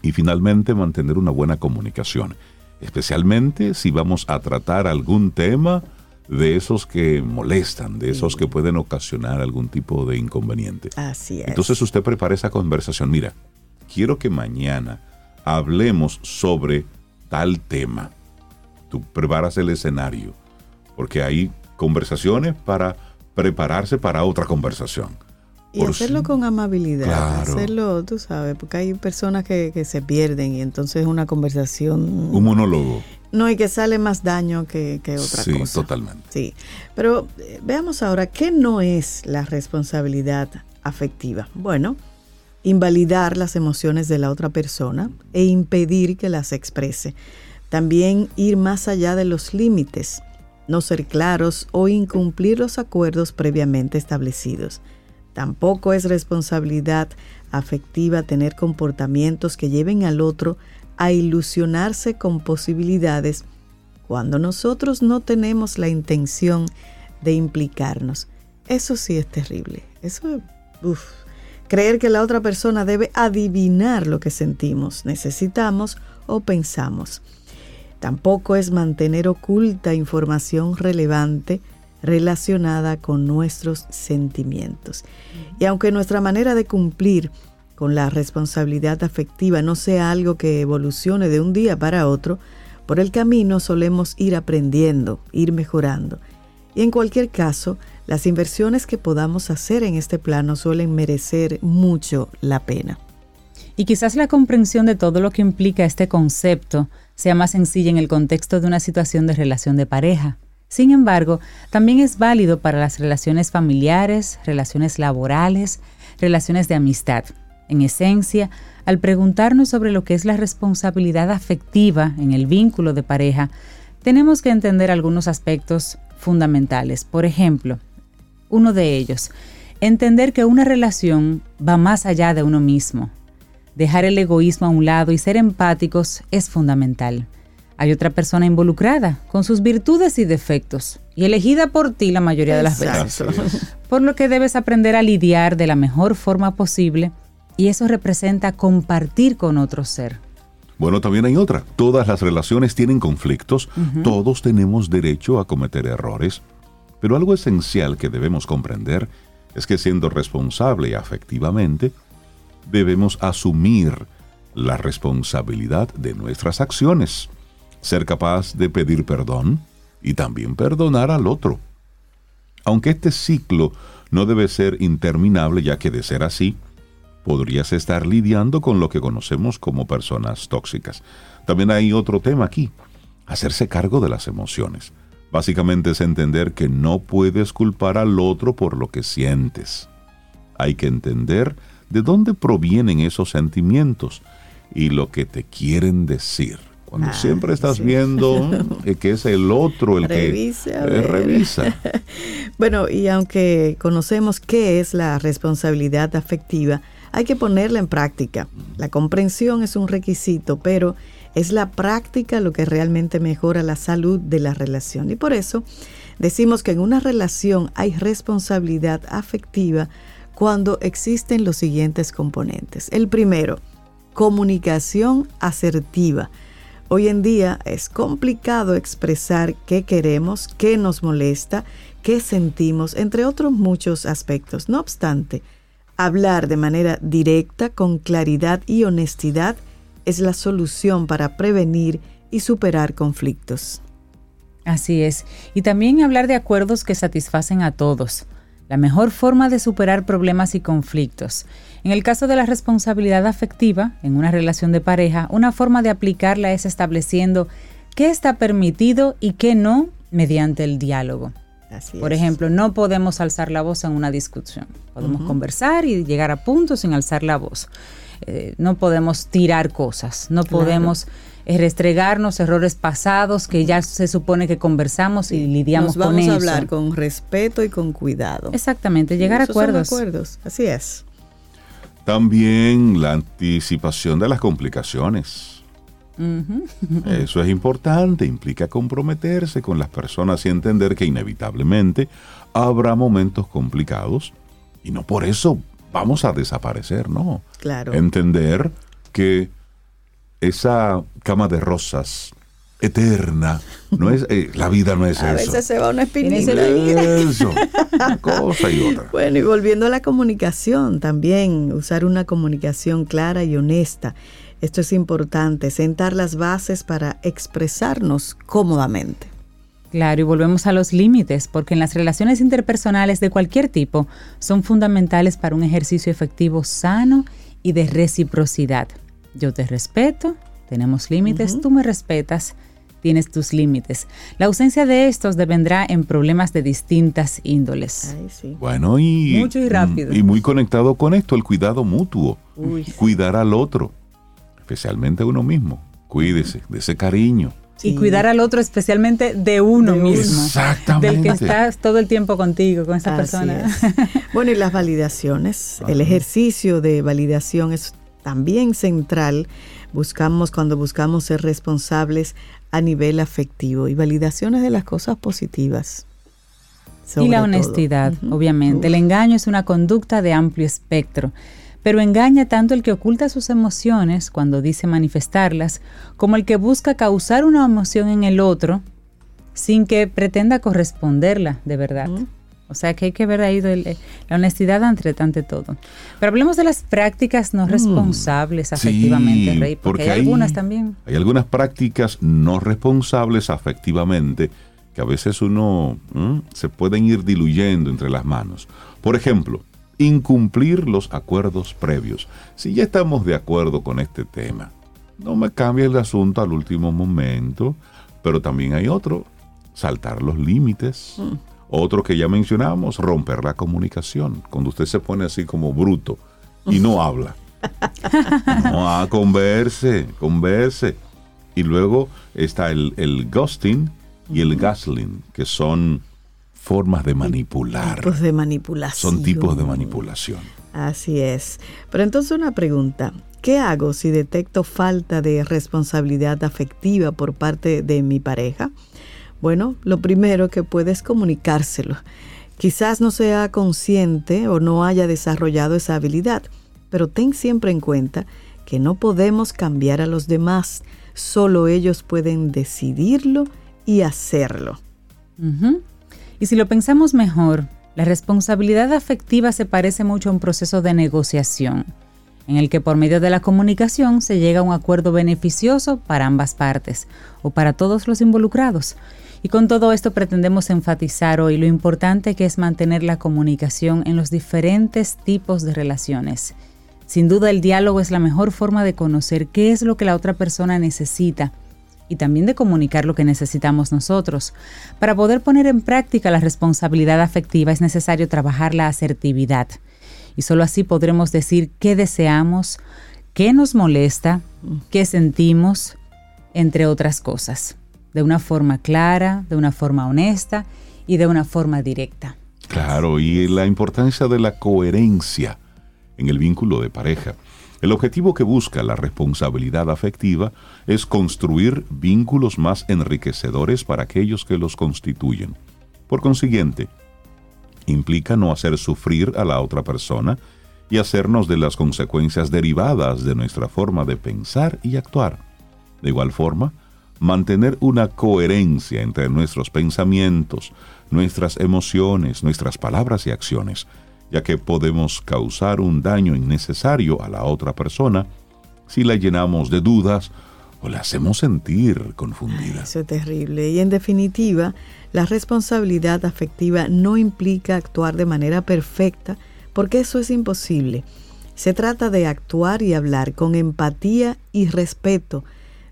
Y finalmente, mantener una buena comunicación, especialmente si vamos a tratar algún tema de esos que molestan, de esos que pueden ocasionar algún tipo de inconveniente.
Así es.
Entonces usted prepara esa conversación. Mira, quiero que mañana hablemos sobre tal tema. Tú preparas el escenario, porque hay conversaciones para prepararse para otra conversación.
y
por
hacerlo con amabilidad,
Claro.
hacerlo, tú sabes, porque hay personas que, que se pierden y entonces una conversación
Un monólogo.
no y que sale más daño que, que otra
sí,
cosa.
totalmente.
Sí, pero eh, veamos ahora qué no es la responsabilidad afectiva. Bueno, invalidar las emociones de la otra persona e impedir que las exprese. También ir más allá de los límites, no ser claros o incumplir los acuerdos previamente establecidos. Tampoco es responsabilidad afectiva tener comportamientos que lleven al otro a ilusionarse con posibilidades cuando nosotros no tenemos la intención de implicarnos. Eso sí es terrible. Eso es... Creer que la otra persona debe adivinar lo que sentimos, necesitamos o pensamos. Tampoco es mantener oculta información relevante relacionada con nuestros sentimientos. Y aunque nuestra manera de cumplir con la responsabilidad afectiva no sea algo que evolucione de un día para otro, por el camino solemos ir aprendiendo, ir mejorando. Y en cualquier caso, las inversiones que podamos hacer en este plano suelen merecer mucho la pena.
Y quizás la comprensión de todo lo que implica este concepto sea más sencilla en el contexto de una situación de relación de pareja. Sin embargo, también es válido para las relaciones familiares, relaciones laborales, relaciones de amistad. En esencia, al preguntarnos sobre lo que es la responsabilidad afectiva en el vínculo de pareja, tenemos que entender algunos aspectos fundamentales. Por ejemplo, uno de ellos, entender que una relación va más allá de uno mismo. Dejar el egoísmo a un lado y ser empáticos es fundamental. Hay otra persona involucrada, con sus virtudes y defectos, y elegida por ti la mayoría de las veces. Por lo que debes aprender a lidiar de la mejor forma posible, y eso representa compartir con otro ser.
Bueno, también hay otra. Todas las relaciones tienen conflictos. Todos tenemos derecho a cometer errores. Pero algo esencial que debemos comprender es que siendo responsable afectivamente, debemos asumir la responsabilidad de nuestras acciones, ser capaz de pedir perdón y también perdonar al otro. Aunque este ciclo no debe ser interminable, ya que de ser así, podrías estar lidiando con lo que conocemos como personas tóxicas. También hay otro tema aquí, hacerse cargo de las emociones. Básicamente es entender que no puedes culpar al otro por lo que sientes. Hay que entender de dónde provienen esos sentimientos y lo que te quieren decir. Cuando
Ah,
siempre estás
sí.
viendo [laughs] eh, que es el otro el que
a
eh, revisa. [laughs]
Bueno, y aunque conocemos qué es la responsabilidad afectiva, hay que ponerla en práctica. La comprensión es un requisito, pero es la práctica lo que realmente mejora la salud de la relación. Y por eso decimos que en una relación hay responsabilidad afectiva cuando existen los siguientes componentes. El primero, comunicación asertiva. Hoy en día es complicado expresar qué queremos, qué nos molesta, qué sentimos, entre otros muchos aspectos. No obstante, hablar de manera directa, con claridad y honestidad es la solución para prevenir y superar conflictos.
Así es. Y también hablar de acuerdos que satisfacen a todos. la mejor forma de superar problemas y conflictos. En el caso de la responsabilidad afectiva, en una relación de pareja, una forma de aplicarla es estableciendo qué está permitido y qué no mediante el diálogo. Por ejemplo, no podemos alzar la voz en una discusión. Podemos conversar y llegar a puntos sin alzar la voz. Eh, no podemos tirar cosas, no podemos eh, restregarnos errores pasados que ya se supone que conversamos y lidiamos
Nos
con eso.
Vamos a hablar con respeto y con cuidado.
Exactamente, llegar a acuerdos.
acuerdos. Así es.
También la anticipación de las complicaciones. Eso es importante, implica comprometerse con las personas y entender que inevitablemente habrá momentos complicados y no por eso vamos a desaparecer, ¿no?
Claro.
Entender que esa cama de rosas eterna no es eh, la vida no es
a
eso.
A veces se va una espinita.
Eso, una cosa y otra.
Bueno, y volviendo a la comunicación también, usar una comunicación clara y honesta. Esto es importante, sentar las bases para expresarnos cómodamente.
Claro, y volvemos a los límites, porque en las relaciones interpersonales de cualquier tipo son fundamentales para un ejercicio efectivo sano y de reciprocidad. Yo te respeto, tenemos límites, tú me respetas, tienes tus límites. La ausencia de estos devendrá en problemas de distintas índoles.
Ay, sí.
Bueno, y,
Mucho y rápido.
y muy conectado con esto, el cuidado mutuo. Cuidar al otro, especialmente a uno mismo. Cuídese de ese cariño.
Y cuidar al otro especialmente de uno
De
mismo.
Exactamente.
Del que estás todo el tiempo contigo, con esa
Así
persona.
es. [laughs] Bueno, y las validaciones. El ejercicio de validación es también central. Buscamos cuando buscamos ser responsables a nivel afectivo y validaciones de las cosas positivas.
y la
todo.
honestidad, obviamente. El engaño es una conducta de amplio espectro, pero engaña tanto el que oculta sus emociones cuando dice manifestarlas, como el que busca causar una emoción en el otro sin que pretenda corresponderla de verdad. O sea que hay que ver ahí del- eh, la honestidad ante, ante todo. Pero hablemos de las prácticas no responsables afectivamente,
Mm. Sí,
Rey, porque,
porque
hay
hay-
algunas también.
Hay algunas prácticas no responsables afectivamente que a veces uno ¿m? se pueden ir diluyendo entre las manos. Por ejemplo, incumplir los acuerdos previos. Si ya estamos de acuerdo con este tema, no me cambie el asunto al último momento, pero también hay otro, saltar los límites. Otro que ya mencionamos, romper la comunicación. Cuando usted se pone así como bruto y no [laughs] habla. No, ah, converse, converse. Y luego está el, el ghosting y el gasling, que son formas de manipular.
Tipos de manipulación.
Son tipos de manipulación.
Así es. Pero entonces una pregunta. ¿Qué hago si detecto falta de responsabilidad afectiva por parte de mi pareja? Bueno, lo primero que puedes comunicárselo. Quizás no sea consciente o no haya desarrollado esa habilidad, pero ten siempre en cuenta que no podemos cambiar a los demás, solo ellos pueden decidirlo y hacerlo.
Y si lo pensamos mejor, la responsabilidad afectiva se parece mucho a un proceso de negociación, en el que por medio de la comunicación se llega a un acuerdo beneficioso para ambas partes o para todos los involucrados. Y con todo esto pretendemos enfatizar hoy lo importante que es mantener la comunicación en los diferentes tipos de relaciones. Sin duda el diálogo es la mejor forma de conocer qué es lo que la otra persona necesita y también de comunicar lo que necesitamos nosotros. Para poder poner en práctica la responsabilidad afectiva es necesario trabajar la asertividad y solo así podremos decir qué deseamos, qué nos molesta, qué sentimos, entre otras cosas, de una forma clara, de una forma honesta y de una forma directa.
Claro, y la importancia de la coherencia en el vínculo de pareja. El objetivo que busca la responsabilidad afectiva es construir vínculos más enriquecedores para aquellos que los constituyen. Por consiguiente, implica no hacer sufrir a la otra persona y hacernos de las consecuencias derivadas de nuestra forma de pensar y actuar. De igual forma, mantener una coherencia entre nuestros pensamientos, nuestras emociones, nuestras palabras y acciones, ya que podemos causar un daño innecesario a la otra persona si la llenamos de dudas o la hacemos sentir confundida.
Eso es terrible. Y en definitiva, la responsabilidad afectiva no implica actuar de manera perfecta, porque eso es imposible. Se trata de actuar y hablar con empatía y respeto,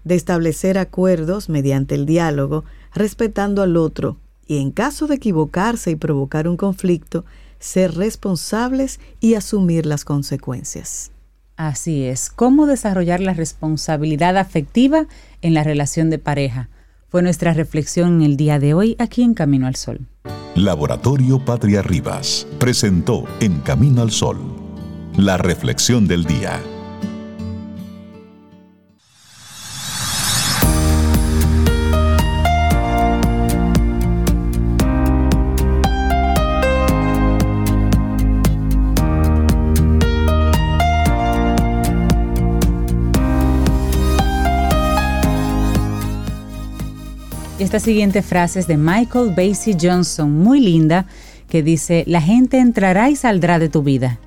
de establecer acuerdos mediante el diálogo, respetando al otro, y en caso de equivocarse y provocar un conflicto, ser responsables y asumir las consecuencias.
Así es, cómo desarrollar la responsabilidad afectiva en la relación de pareja. Fue nuestra reflexión en el día de hoy aquí en Camino al Sol.
Laboratorio Patria Rivas presentó En Camino al Sol la reflexión del día.
Esta siguiente frase es de Michael Basie Johnson, muy linda, que dice, la gente entrará y saldrá de tu vida,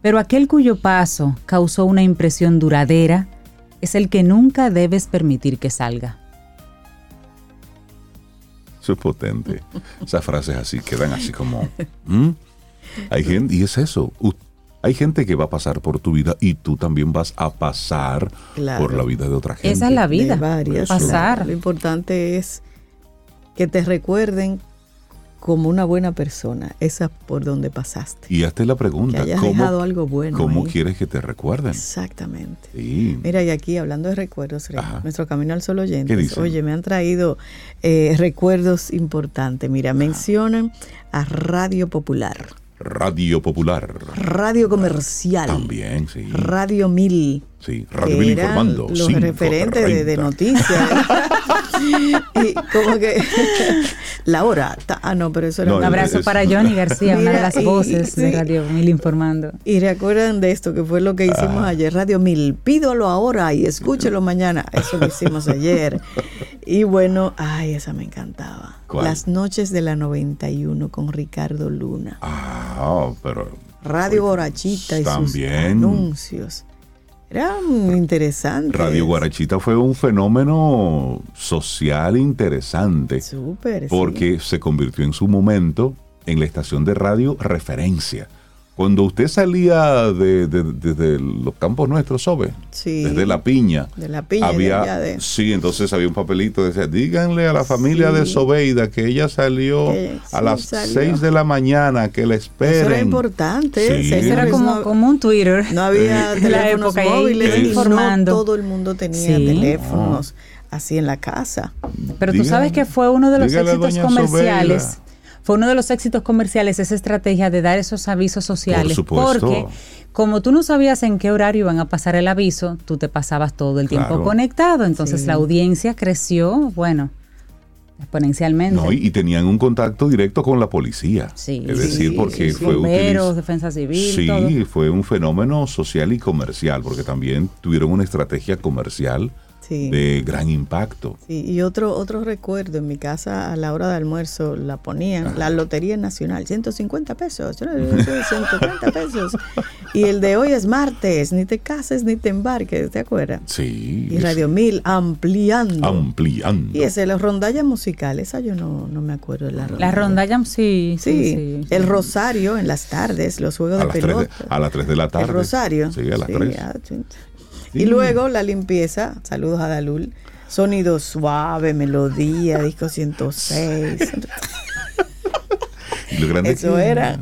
pero aquel cuyo paso causó una impresión duradera es el que nunca debes permitir que salga.
Eso es potente. Esas frases así quedan así como... ¿Mm? Hay gente, y es eso. Hay gente que va a pasar por tu vida y tú también vas a pasar por la vida de otra gente.
Esa es la vida.
Pasar. Lo importante es que te recuerden como una buena persona, esa por donde pasaste.
Y hazte la pregunta,
que ¿cómo, dejado algo bueno
¿cómo quieres que te recuerden?
Exactamente. Mira, y aquí hablando de recuerdos, nuestro camino al solo oyentes, oye, me han traído eh, recuerdos importantes. Mira, mencionan a Radio Popular.
Radio Popular.
Radio Comercial.
También, sí.
Radio Mil.
Sí, Radio Mil informando.
Los referentes de, noticias. [laughs] y como que [laughs] la hora. Ah, no, pero eso era
un abrazo para Johnny García, una de las voces de Radio Mil informando.
Y recuerdan de esto que fue lo que hicimos ah. ayer, Radio Mil. Pídolo ahora y escúchelo mañana. Eso lo hicimos ayer. [laughs] Y bueno, ay, esa me encantaba. Las noches de la 91 con Ricardo Luna.
Ah, pero
Radio Borachita y sus anuncios. Era interesante.
Radio Guarachita fue un fenómeno social interesante.
Súper.
Porque se convirtió en su momento en la estación de radio referencia. Cuando usted salía de, desde los campos nuestros, ¿sabe?
Sí.
Desde la piña.
De la piña.
Había, Sí, entonces había un papelito que decía, díganle a la familia de Sobeida que ella salió a las 6 de la mañana, que la esperen. Eso
era importante.
Eso era como, como, un Twitter.
No había teléfonos móviles informando. todo el mundo tenía teléfonos así en la casa.
Pero tú sabes que fue uno de los éxitos comerciales fue uno de los éxitos comerciales esa estrategia de dar esos avisos sociales. porque como tú no sabías en qué horario iban a pasar el aviso, tú te pasabas todo el tiempo conectado. Entonces la audiencia creció, bueno, exponencialmente.
No, y, tenían un contacto directo con la policía. Sí, es decir, porque fue
Bomberos, defensa civil.
Sí, fue un fenómeno social y comercial, porque también tuvieron una estrategia comercial de gran impacto.
Sí, y otro, otro recuerdo, en mi casa a la hora de almuerzo la ponían, la Lotería Nacional, 150 pesos, 130 pesos. Y el de hoy es martes, ni te cases ni te embarques, ¿te acuerdas?
Sí.
Y Radio Mil, ampliando.
Ampliando.
Y ese, los rondallas musicales, esa yo no, no me acuerdo de la
rondalla. La rondalla, sí,
sí, El Rosario en las tardes, los juegos de pelota.
a las 3 de la tarde.
El Rosario.
Sí, a las 3.
Y luego la limpieza, saludos a Dalul, sonido suave, melodía, disco 106.
Lo grande Eso era.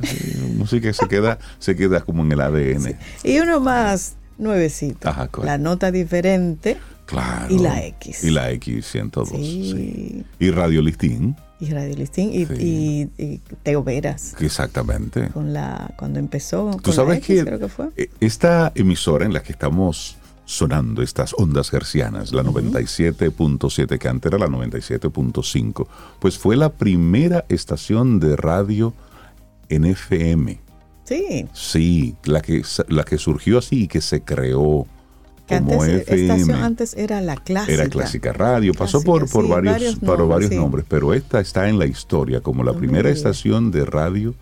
música se queda, se queda como en el ADN.
Y uno más nuevecito. la nota diferente.
Claro.
Y la X.
Y la X 102. Sí. Y Radio Listín.
Y Radio Listín y, y, Teo Veras.
Exactamente.
Con la, cuando empezó.
Tú sabes que, e, esta emisora en la que estamos sonando estas ondas gercianas, la 97.7, que antes era la 97.5, pues fue la primera estación de radio en FM.
Sí.
Sí, la que, la que surgió así y que se creó como
antes,
FM.
Estación antes era la clásica.
Era clásica radio, pasó por, por varios, varios, nombres, pero esta está en la historia como la primera estación de radio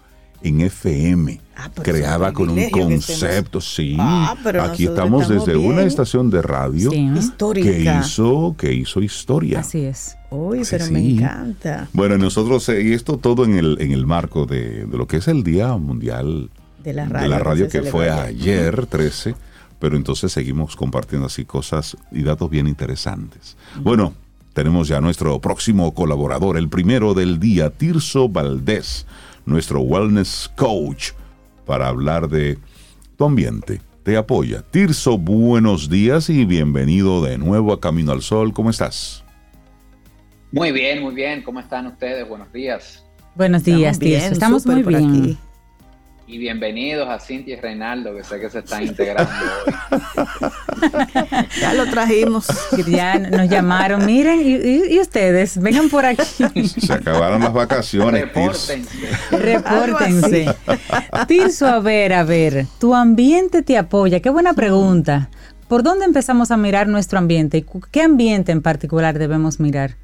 en FM
Ah,
creada con un
que
concepto, sí.
Ah, pero
Aquí estamos
estamos
desde una estación de radio
Sí.
que
Histórica.
hizo, que hizo historia.
Así es.
Uy,
Sí,
pero me encanta.
Bueno, nosotros, eh, y esto todo en el, en el marco de, de lo que es el Día Mundial
De la
de
radio.
la radio
se
que fue
ayer.
ayer 13, pero entonces seguimos compartiendo así cosas y datos bien interesantes. Bueno, tenemos ya nuestro próximo colaborador, el primero del día, Tirso Valdés, nuestro wellness coach, para hablar de tu ambiente. Te apoya. Tirso, buenos días y bienvenido de nuevo a Camino al Sol. ¿Cómo estás?
Muy bien, muy bien. ¿Cómo están ustedes? Buenos días.
Buenos días,
Estamos bien,
Tirso. Estamos muy bien.
aquí.
Y bienvenidos a Cintia y Reinaldo, que sé que se están integrando hoy. [laughs]
Ya lo trajimos.
Ya nos llamaron. Miren, y, y- y ustedes, vengan por aquí.
Se acabaron las vacaciones, Tirso.
Repórtense.
Repórtense. Tirso, a ver, a ver, tu ambiente te apoya. Qué buena pregunta. ¿Por dónde empezamos a mirar nuestro ambiente? ¿Y cu- ¿Qué ambiente en particular debemos mirar?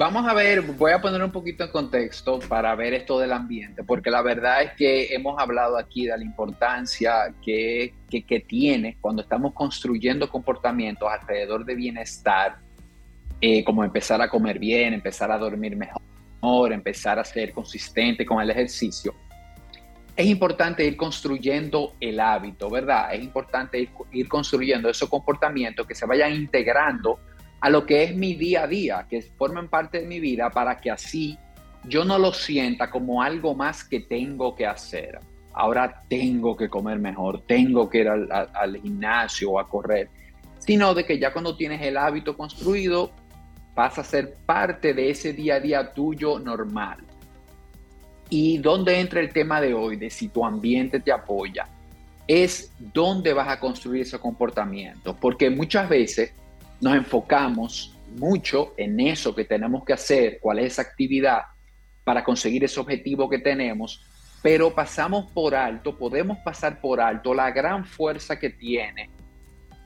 Vamos a ver, voy a poner un poquito en contexto para ver esto del ambiente, porque la verdad es que hemos hablado aquí de la importancia que, que, que tiene cuando estamos construyendo comportamientos alrededor de bienestar, eh, como empezar a comer bien, empezar a dormir mejor, empezar a ser consistente con el ejercicio. Es importante ir construyendo el hábito, ¿verdad? Es importante ir, ir construyendo esos comportamientos que se vayan integrando a lo que es mi día a día, que formen parte de mi vida para que así yo no lo sienta como algo más que tengo que hacer. Ahora tengo que comer mejor, tengo que ir al, gimnasio o a correr, sino de que ya cuando tienes el hábito construido, pasa a ser parte de ese día a día tuyo normal. ¿Y dónde entra el tema de hoy? De si tu ambiente te apoya. Es dónde vas a construir ese comportamiento. Porque muchas veces nos enfocamos mucho en eso que tenemos que hacer, cuál es esa actividad para conseguir ese objetivo que tenemos, pero pasamos por alto, podemos pasar por alto la gran fuerza que tiene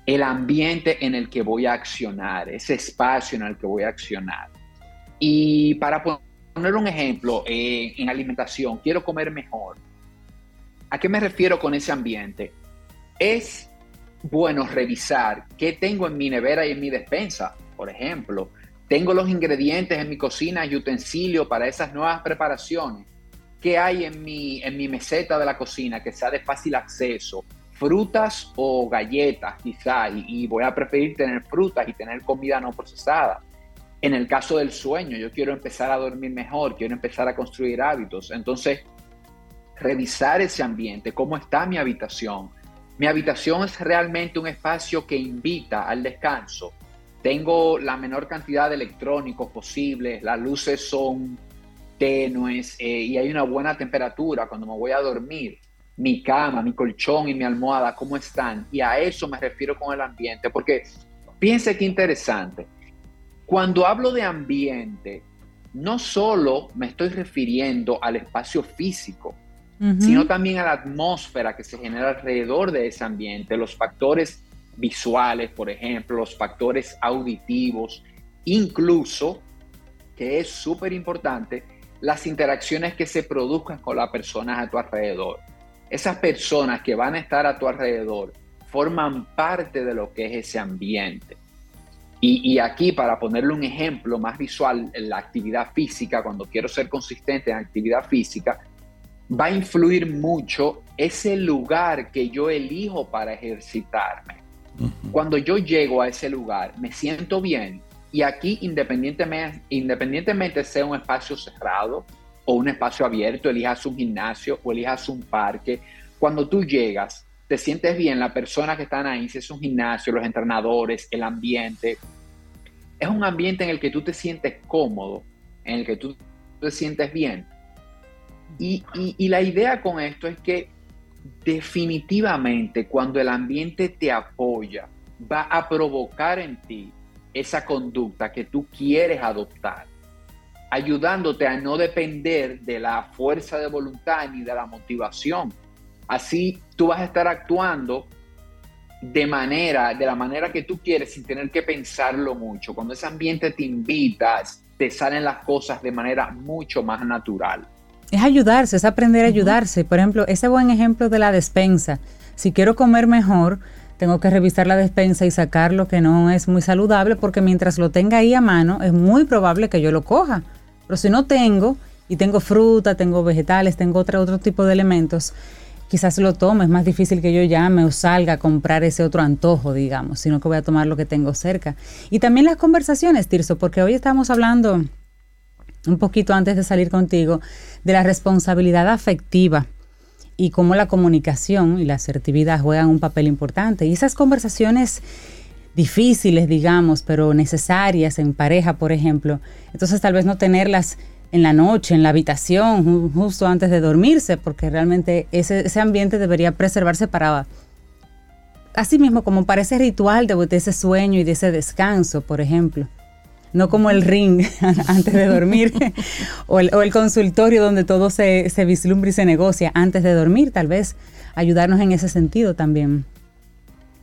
el ambiente en el que voy a accionar, ese espacio en el que voy a accionar. Y para poner un ejemplo, eh, en alimentación, quiero comer mejor. ¿A qué me refiero con ese ambiente? Es bueno revisar qué tengo en mi nevera y en mi despensa. Por ejemplo, tengo los ingredientes en mi cocina y utensilios para esas nuevas preparaciones. ¿Qué hay en mi, en mi meseta de la cocina que sea de fácil acceso? Frutas o galletas, quizá, y, y voy a preferir tener frutas y tener comida no procesada. En el caso del sueño, yo quiero empezar a dormir mejor, quiero empezar a construir hábitos. Entonces, revisar ese ambiente, cómo está mi habitación, mi habitación es realmente un espacio que invita al descanso. Tengo la menor cantidad de electrónicos posibles, las luces son tenues eh, y hay una buena temperatura cuando me voy a dormir. Mi cama, mi colchón y mi almohada, ¿cómo están? Y a eso me refiero con el ambiente, porque piense qué interesante. Cuando hablo de ambiente, no solo me estoy refiriendo al espacio físico, Sino también a la atmósfera que se genera alrededor de ese ambiente, los factores visuales, por ejemplo, los factores auditivos, incluso, que es súper importante, las interacciones que se produzcan con las personas a tu alrededor. Esas personas que van a estar a tu alrededor forman parte de lo que es ese ambiente. Y, y aquí, para ponerle un ejemplo más visual, la actividad física, cuando quiero ser consistente en actividad física, va a influir mucho ese lugar que yo elijo para ejercitarme. Cuando yo llego a ese lugar, me siento bien y aquí independientemente, independientemente sea un espacio cerrado o un espacio abierto, elijas un gimnasio o elijas un parque, cuando tú llegas, te sientes bien, las personas que están ahí, si es un gimnasio, los entrenadores, el ambiente, es un ambiente en el que tú te sientes cómodo, en el que tú te sientes bien. Y, la idea con esto es que definitivamente cuando el ambiente te apoya, va a provocar en ti esa conducta que tú quieres adoptar, ayudándote a no depender de la fuerza de voluntad ni de la motivación. Así tú vas a estar actuando de manera, de la manera que tú quieres sin tener que pensarlo mucho. Cuando ese ambiente te invita, te salen las cosas de manera mucho más natural.
Es ayudarse, es aprender a ayudarse. Por ejemplo, ese buen ejemplo de la despensa. Si quiero comer mejor, tengo que revisar la despensa y sacar lo que no es muy saludable, porque mientras lo tenga ahí a mano, es muy probable que yo lo coja. Pero si no tengo, y tengo fruta, tengo vegetales, tengo otro, otro tipo de elementos, quizás lo tome, es más difícil que yo llame o salga a comprar ese otro antojo, digamos, sino que voy a tomar lo que tengo cerca. Y también las conversaciones, Tirso, porque hoy estamos hablando un poquito antes de salir contigo de la responsabilidad afectiva y cómo la comunicación y la asertividad juegan un papel importante. Y esas conversaciones difíciles, digamos, pero necesarias en pareja, por ejemplo, entonces tal vez no tenerlas en la noche, en la habitación, justo antes de dormirse, porque realmente ese, ambiente debería preservarse para, así mismo como para ese ritual de, ese sueño y de ese descanso, por ejemplo. No como el ring [laughs] antes de dormir [laughs] o, el, o, el, consultorio donde todo se, se vislumbra y se negocia antes de dormir, tal vez ayudarnos en ese sentido también.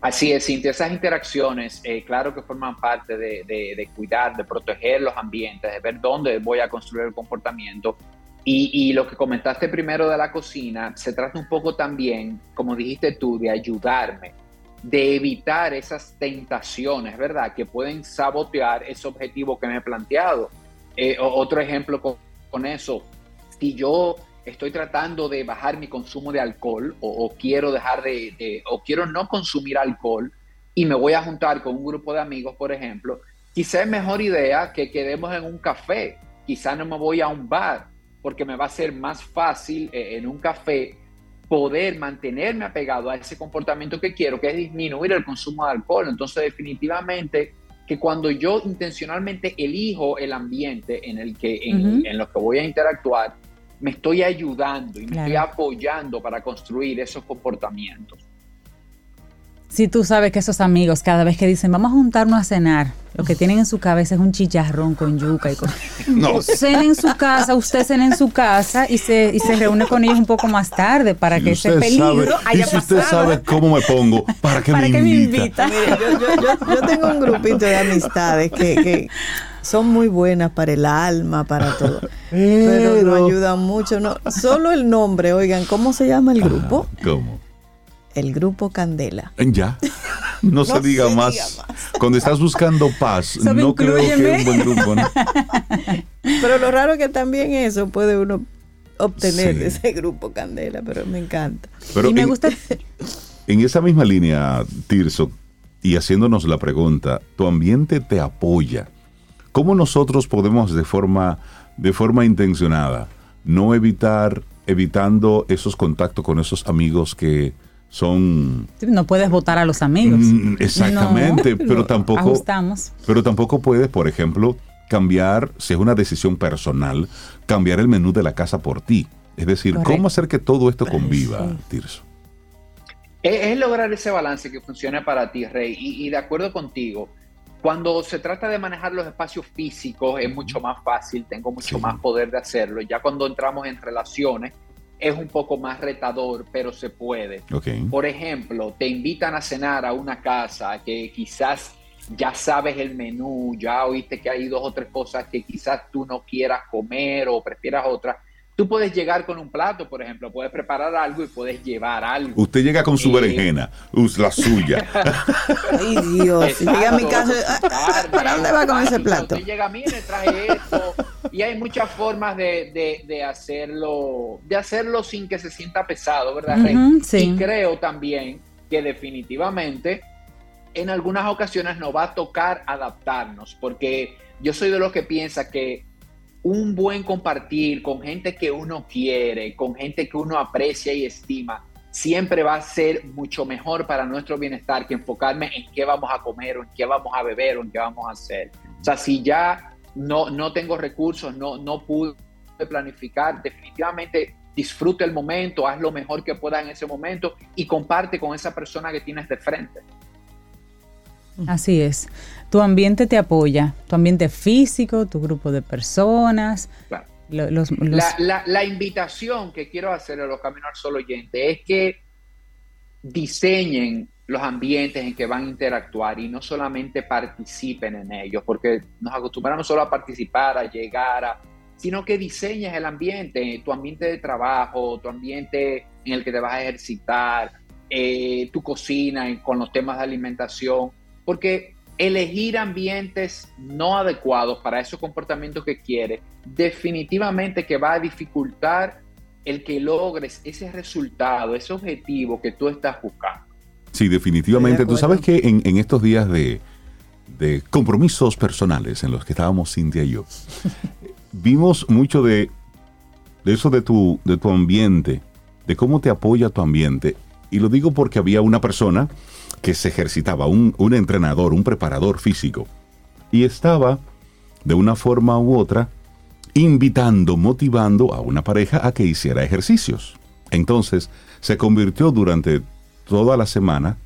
Así es, Cintia, esas interacciones, eh, claro que forman parte de, de, de, cuidar, de proteger los ambientes, de ver dónde voy a construir el comportamiento. Y, y, lo que comentaste primero de la cocina, se trata un poco también, como dijiste tú, de ayudarme, de evitar esas tentaciones, ¿verdad? Que pueden sabotear ese objetivo que me he planteado. Eh, otro ejemplo con, eso, si yo estoy tratando de bajar mi consumo de alcohol o, quiero dejar de, de, o quiero no consumir alcohol y me voy a juntar con un grupo de amigos, por ejemplo, quizá es mejor idea que quedemos en un café, quizá no me voy a un bar, porque me va a ser más fácil eh, en un café poder mantenerme apegado a ese comportamiento que quiero, que es disminuir el consumo de alcohol. Entonces, definitivamente, que cuando yo intencionalmente elijo el ambiente en el que, en, uh -huh. en lo que voy a interactuar, me estoy ayudando y me claro. estoy apoyando para construir esos comportamientos.
Si tú sabes que esos amigos cada vez que dicen vamos a juntarnos a cenar, lo que tienen en su cabeza es un chicharrón con yuca y con... [laughs] No. Cena en su casa, usted cena en su casa y se, y se reúne con ellos un poco más tarde para que ese peligro
sabe, haya Y si usted sabe cómo me pongo, ¿para qué
¿Para
me
qué
invita?
me invita?
Mire, yo, yo, yo, yo, tengo un grupito de amistades que, que son muy buenas para el alma, para todo. Pero, pero no ayudan mucho. No. Solo el nombre, oigan, ¿cómo se llama el grupo?
¿Cómo?
El grupo Candela.
Ya. [laughs] No, no se, diga, se más. diga, más. Cuando estás buscando paz, [laughs] no creo que es un buen grupo. ¿no? [laughs]
Pero lo raro es que también eso puede uno obtener sí. de ese grupo Candela, pero me encanta.
Pero
y me
en,
gusta.
En esa misma línea, Tirso, y haciéndonos la pregunta, ¿tu ambiente te apoya? ¿Cómo nosotros podemos de forma, de forma intencionada no evitar, evitando esos contactos con esos amigos que son
no puedes votar a los amigos
mm, exactamente no, [laughs] pero tampoco
ajustamos.
pero tampoco puedes por ejemplo cambiar si es una decisión personal cambiar el menú de la casa por ti es decir Correcto. cómo hacer que todo esto conviva sí. Tirso
es, es, lograr ese balance que funcione para ti Rey y, y de acuerdo contigo cuando se trata de manejar los espacios físicos es mucho más fácil, tengo mucho sí. más poder de hacerlo. Ya cuando entramos en relaciones es un poco más retador, pero se puede.
Okay.
Por ejemplo, te invitan a cenar a una casa que quizás ya sabes el menú, ya oíste que hay dos o tres cosas que quizás tú no quieras comer o prefieras otras. Tú puedes llegar con un plato, por ejemplo, puedes preparar algo y puedes llevar algo.
Usted llega con su eh, berenjena, la suya. [laughs]
Ay, Dios, Exacto, llega a mi casa, ¿para dónde va con ese plato?
Usted llega, mire, traje esto. Y hay muchas formas de, de, de, hacerlo, de hacerlo sin que se sienta pesado, ¿verdad? Uh
-huh, sí.
Y creo también que definitivamente en algunas ocasiones nos va a tocar adaptarnos, porque yo soy de los que piensa que un buen compartir con gente que uno quiere, con gente que uno aprecia y estima, siempre va a ser mucho mejor para nuestro bienestar que enfocarme en qué vamos a comer o en qué vamos a beber o en qué vamos a hacer. O sea, si ya no, no tengo recursos, no, no pude planificar, definitivamente disfruta el momento, haz lo mejor que pueda en ese momento y comparte con esa persona que tienes de frente.
Así es. Tu ambiente te apoya, tu ambiente físico, tu grupo de personas.
Claro. Los, los... La, la, la, invitación que quiero hacer a los Caminos al Sol oyente es que diseñen los ambientes en que van a interactuar y no solamente participen en ellos, porque nos acostumbramos solo a participar, a llegar, a, sino que diseñes el ambiente, tu ambiente de trabajo, tu ambiente en el que te vas a ejercitar, eh, tu cocina con los temas de alimentación, porque elegir ambientes no adecuados para esos comportamientos que quieres, definitivamente que va a dificultar el que logres ese resultado, ese objetivo que tú estás buscando.
Sí, definitivamente. Tú sabes que en, estos días de, de, compromisos personales en los que estábamos Cintia y yo, [laughs] vimos mucho de, de eso de tu, de tu ambiente, de cómo te apoya tu ambiente. Y lo digo porque había una persona que se ejercitaba, un, un entrenador, un preparador físico, y estaba de una forma u otra invitando, motivando a una pareja a que hiciera ejercicios. Entonces, se convirtió durante toda la semana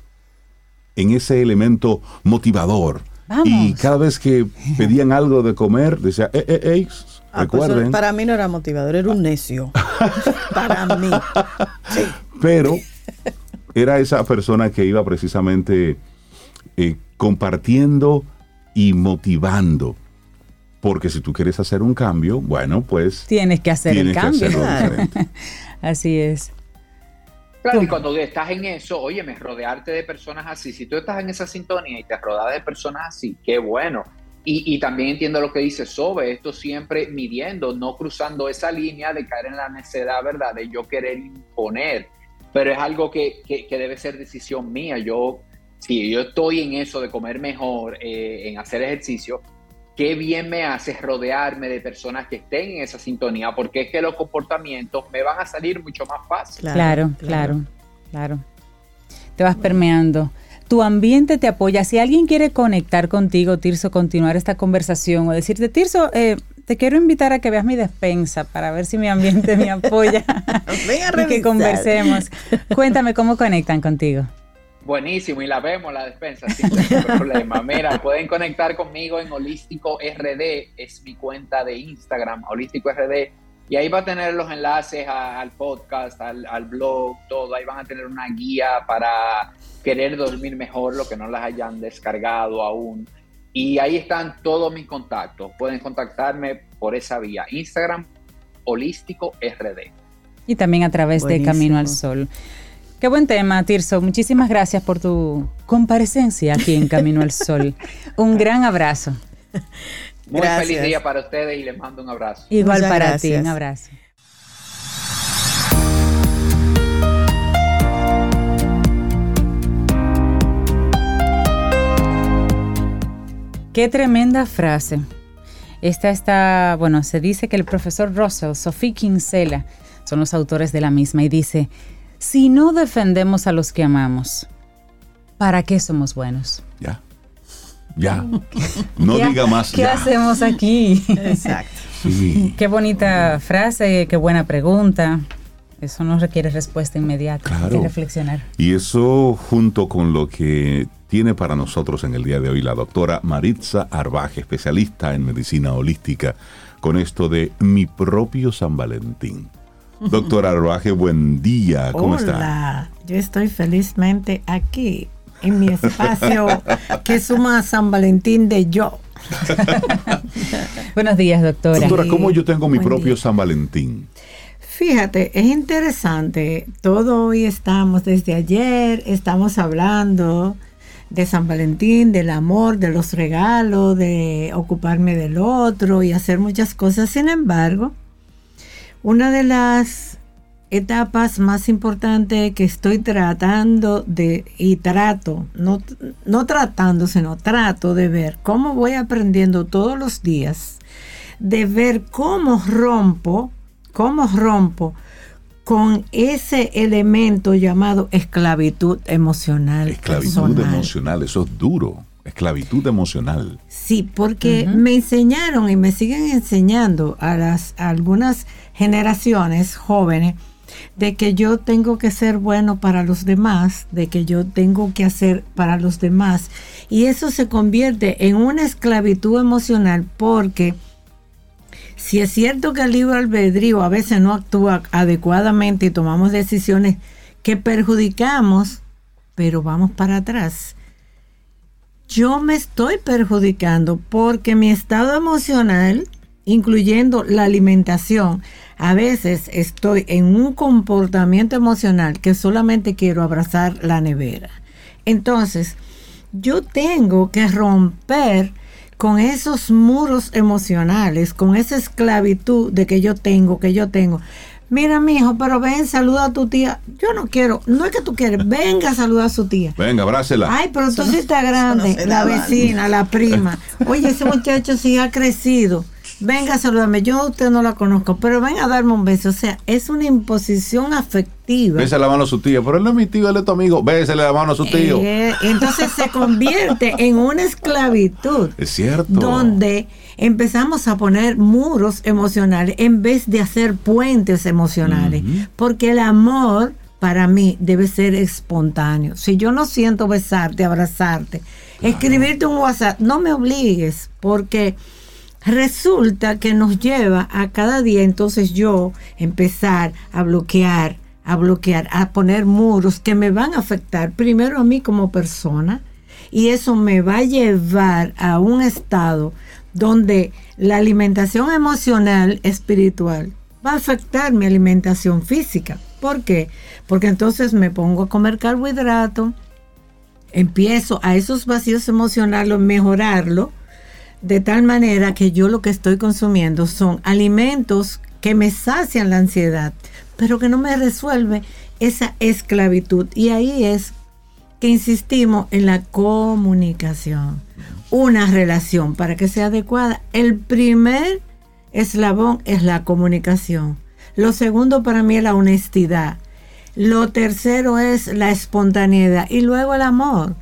en ese elemento motivador. Y cada vez que pedían algo de comer, decía, eh, eh, eh, ah, pues, recuerden.
para mí no era motivador, era un necio. [laughs] para mí.
Pero era esa persona que iba precisamente eh, compartiendo y motivando porque si tú quieres hacer un cambio, bueno, pues...
Tienes que hacer el cambio. [laughs] así es.
Claro, y cuando estás en eso, óyeme, rodearte de personas así, si tú estás en esa sintonía y te rodeas de personas así, qué bueno. Y, también entiendo lo que dice Sobe, esto siempre midiendo, no cruzando esa línea de caer en la necedad, ¿verdad? De yo querer imponer. Pero es algo que, que, debe ser decisión mía. Yo, si yo estoy en eso de comer mejor, eh, en hacer ejercicio, qué bien me hace rodearme de personas que estén en esa sintonía, porque es que los comportamientos me van a salir mucho más fácil.
Claro, claro, claro. Te vas permeando. Tu ambiente te apoya. Si alguien quiere conectar contigo, Tirso, continuar esta conversación o decirte, Tirso, eh, te quiero invitar a que veas mi despensa para ver si mi ambiente me apoya [laughs] y que conversemos. Cuéntame cómo conectan contigo.
Buenísimo, y la vemos la despensa sin [laughs] problema. Mira, pueden conectar conmigo en Holístico RD, es mi cuenta de Instagram, Holístico RD, y ahí va a tener los enlaces al podcast, al, blog, todo. Ahí van a tener una guía para querer dormir mejor, lo que no las hayan descargado aún. Y ahí están todos mis contactos. Pueden contactarme por esa vía. Instagram, Holístico RD.
Y también a través de Camino al Sol. Qué buen tema, Tirso. Muchísimas gracias por tu comparecencia aquí en Camino al Sol. [laughs] Un gran abrazo.
Muy feliz día para ustedes y les mando un abrazo.
Igual para ti, un abrazo. Qué tremenda frase. Esta está, bueno, se dice que el profesor Russell, Sophie Kinsella, son los autores de la misma y dice, si no defendemos a los que amamos, ¿para qué somos buenos?
Ya. Ya. No diga más.
¿Qué hacemos aquí? Exacto. Qué bonita frase, qué buena pregunta. Eso no requiere respuesta inmediata. Claro. Hay que reflexionar.
Y eso junto con lo que tiene para nosotros en el día de hoy la doctora Maritza Arbaje, especialista en medicina holística, con esto de mi propio San Valentín. [laughs] Doctora Arbaje, buen día. ¿Cómo está?
Hola, yo estoy felizmente aquí en mi espacio que suma San Valentín de yo. [laughs]
Buenos días, doctora.
Doctora, ¿cómo yo tengo mi propio San Valentín?
Fíjate, es interesante. Todo hoy estamos, desde ayer, estamos hablando de San Valentín, del amor, de los regalos, de ocuparme del otro y hacer muchas cosas. Sin embargo, una de las etapas más importantes que estoy tratando de, y trato, no, no tratando, sino trato de ver cómo voy aprendiendo todos los días, de ver cómo rompo, cómo rompo con ese elemento llamado esclavitud emocional.
Esclavitud emocional, eso es duro. Esclavitud emocional.
Sí, porque me enseñaron y me siguen enseñando a las algunas generaciones jóvenes de que yo tengo que ser bueno para los demás, de que yo tengo que hacer para los demás. Y eso se convierte en una esclavitud emocional porque si es cierto que el libre albedrío a veces no actúa adecuadamente y tomamos decisiones que perjudicamos, pero vamos para atrás yo me estoy perjudicando porque mi estado emocional incluyendo la alimentación, a veces estoy en un comportamiento emocional que solamente quiero abrazar la nevera. Entonces, yo tengo que romper con esos muros emocionales, con esa esclavitud de que yo tengo, que yo tengo. Mira, mi hijo, pero ven, saluda a tu tía. Yo no quiero, no es que tú quieres, venga, saluda a su tía.
Venga, abrácela.
Ay, pero tú sí estás grande, la vecina, la prima. Oye, ese muchacho sí ha crecido venga, salúdame, yo a usted no la conozco, pero venga a darme un beso. O sea, es una imposición afectiva.
Bésale la mano a su tío, pero él no es mi tío, él es tu amigo. Bésale la mano a su tío.
Eh, entonces se convierte en una esclavitud.
Es cierto.
Donde empezamos a poner muros emocionales en vez de hacer puentes emocionales. Porque el amor para mí debe ser espontáneo. Si yo no siento besarte, abrazarte, escribirte un WhatsApp, no me obligues, porque resulta que nos lleva a cada día entonces yo empezar a bloquear, a bloquear, a poner muros que me van a afectar primero a mí como persona y eso me va a llevar a un estado donde la alimentación emocional, espiritual, va a afectar mi alimentación física. ¿Por qué? Porque entonces me pongo a comer carbohidrato, empiezo a esos vacíos emocionales, mejorarlo, de tal manera que yo lo que estoy consumiendo son alimentos que me sacian la ansiedad, pero que no me resuelve esa esclavitud. Y ahí es que insistimos en la comunicación, una relación para que sea adecuada. El primer eslabón es la comunicación. Lo segundo para mí es la honestidad. Lo tercero es la espontaneidad y luego el amor.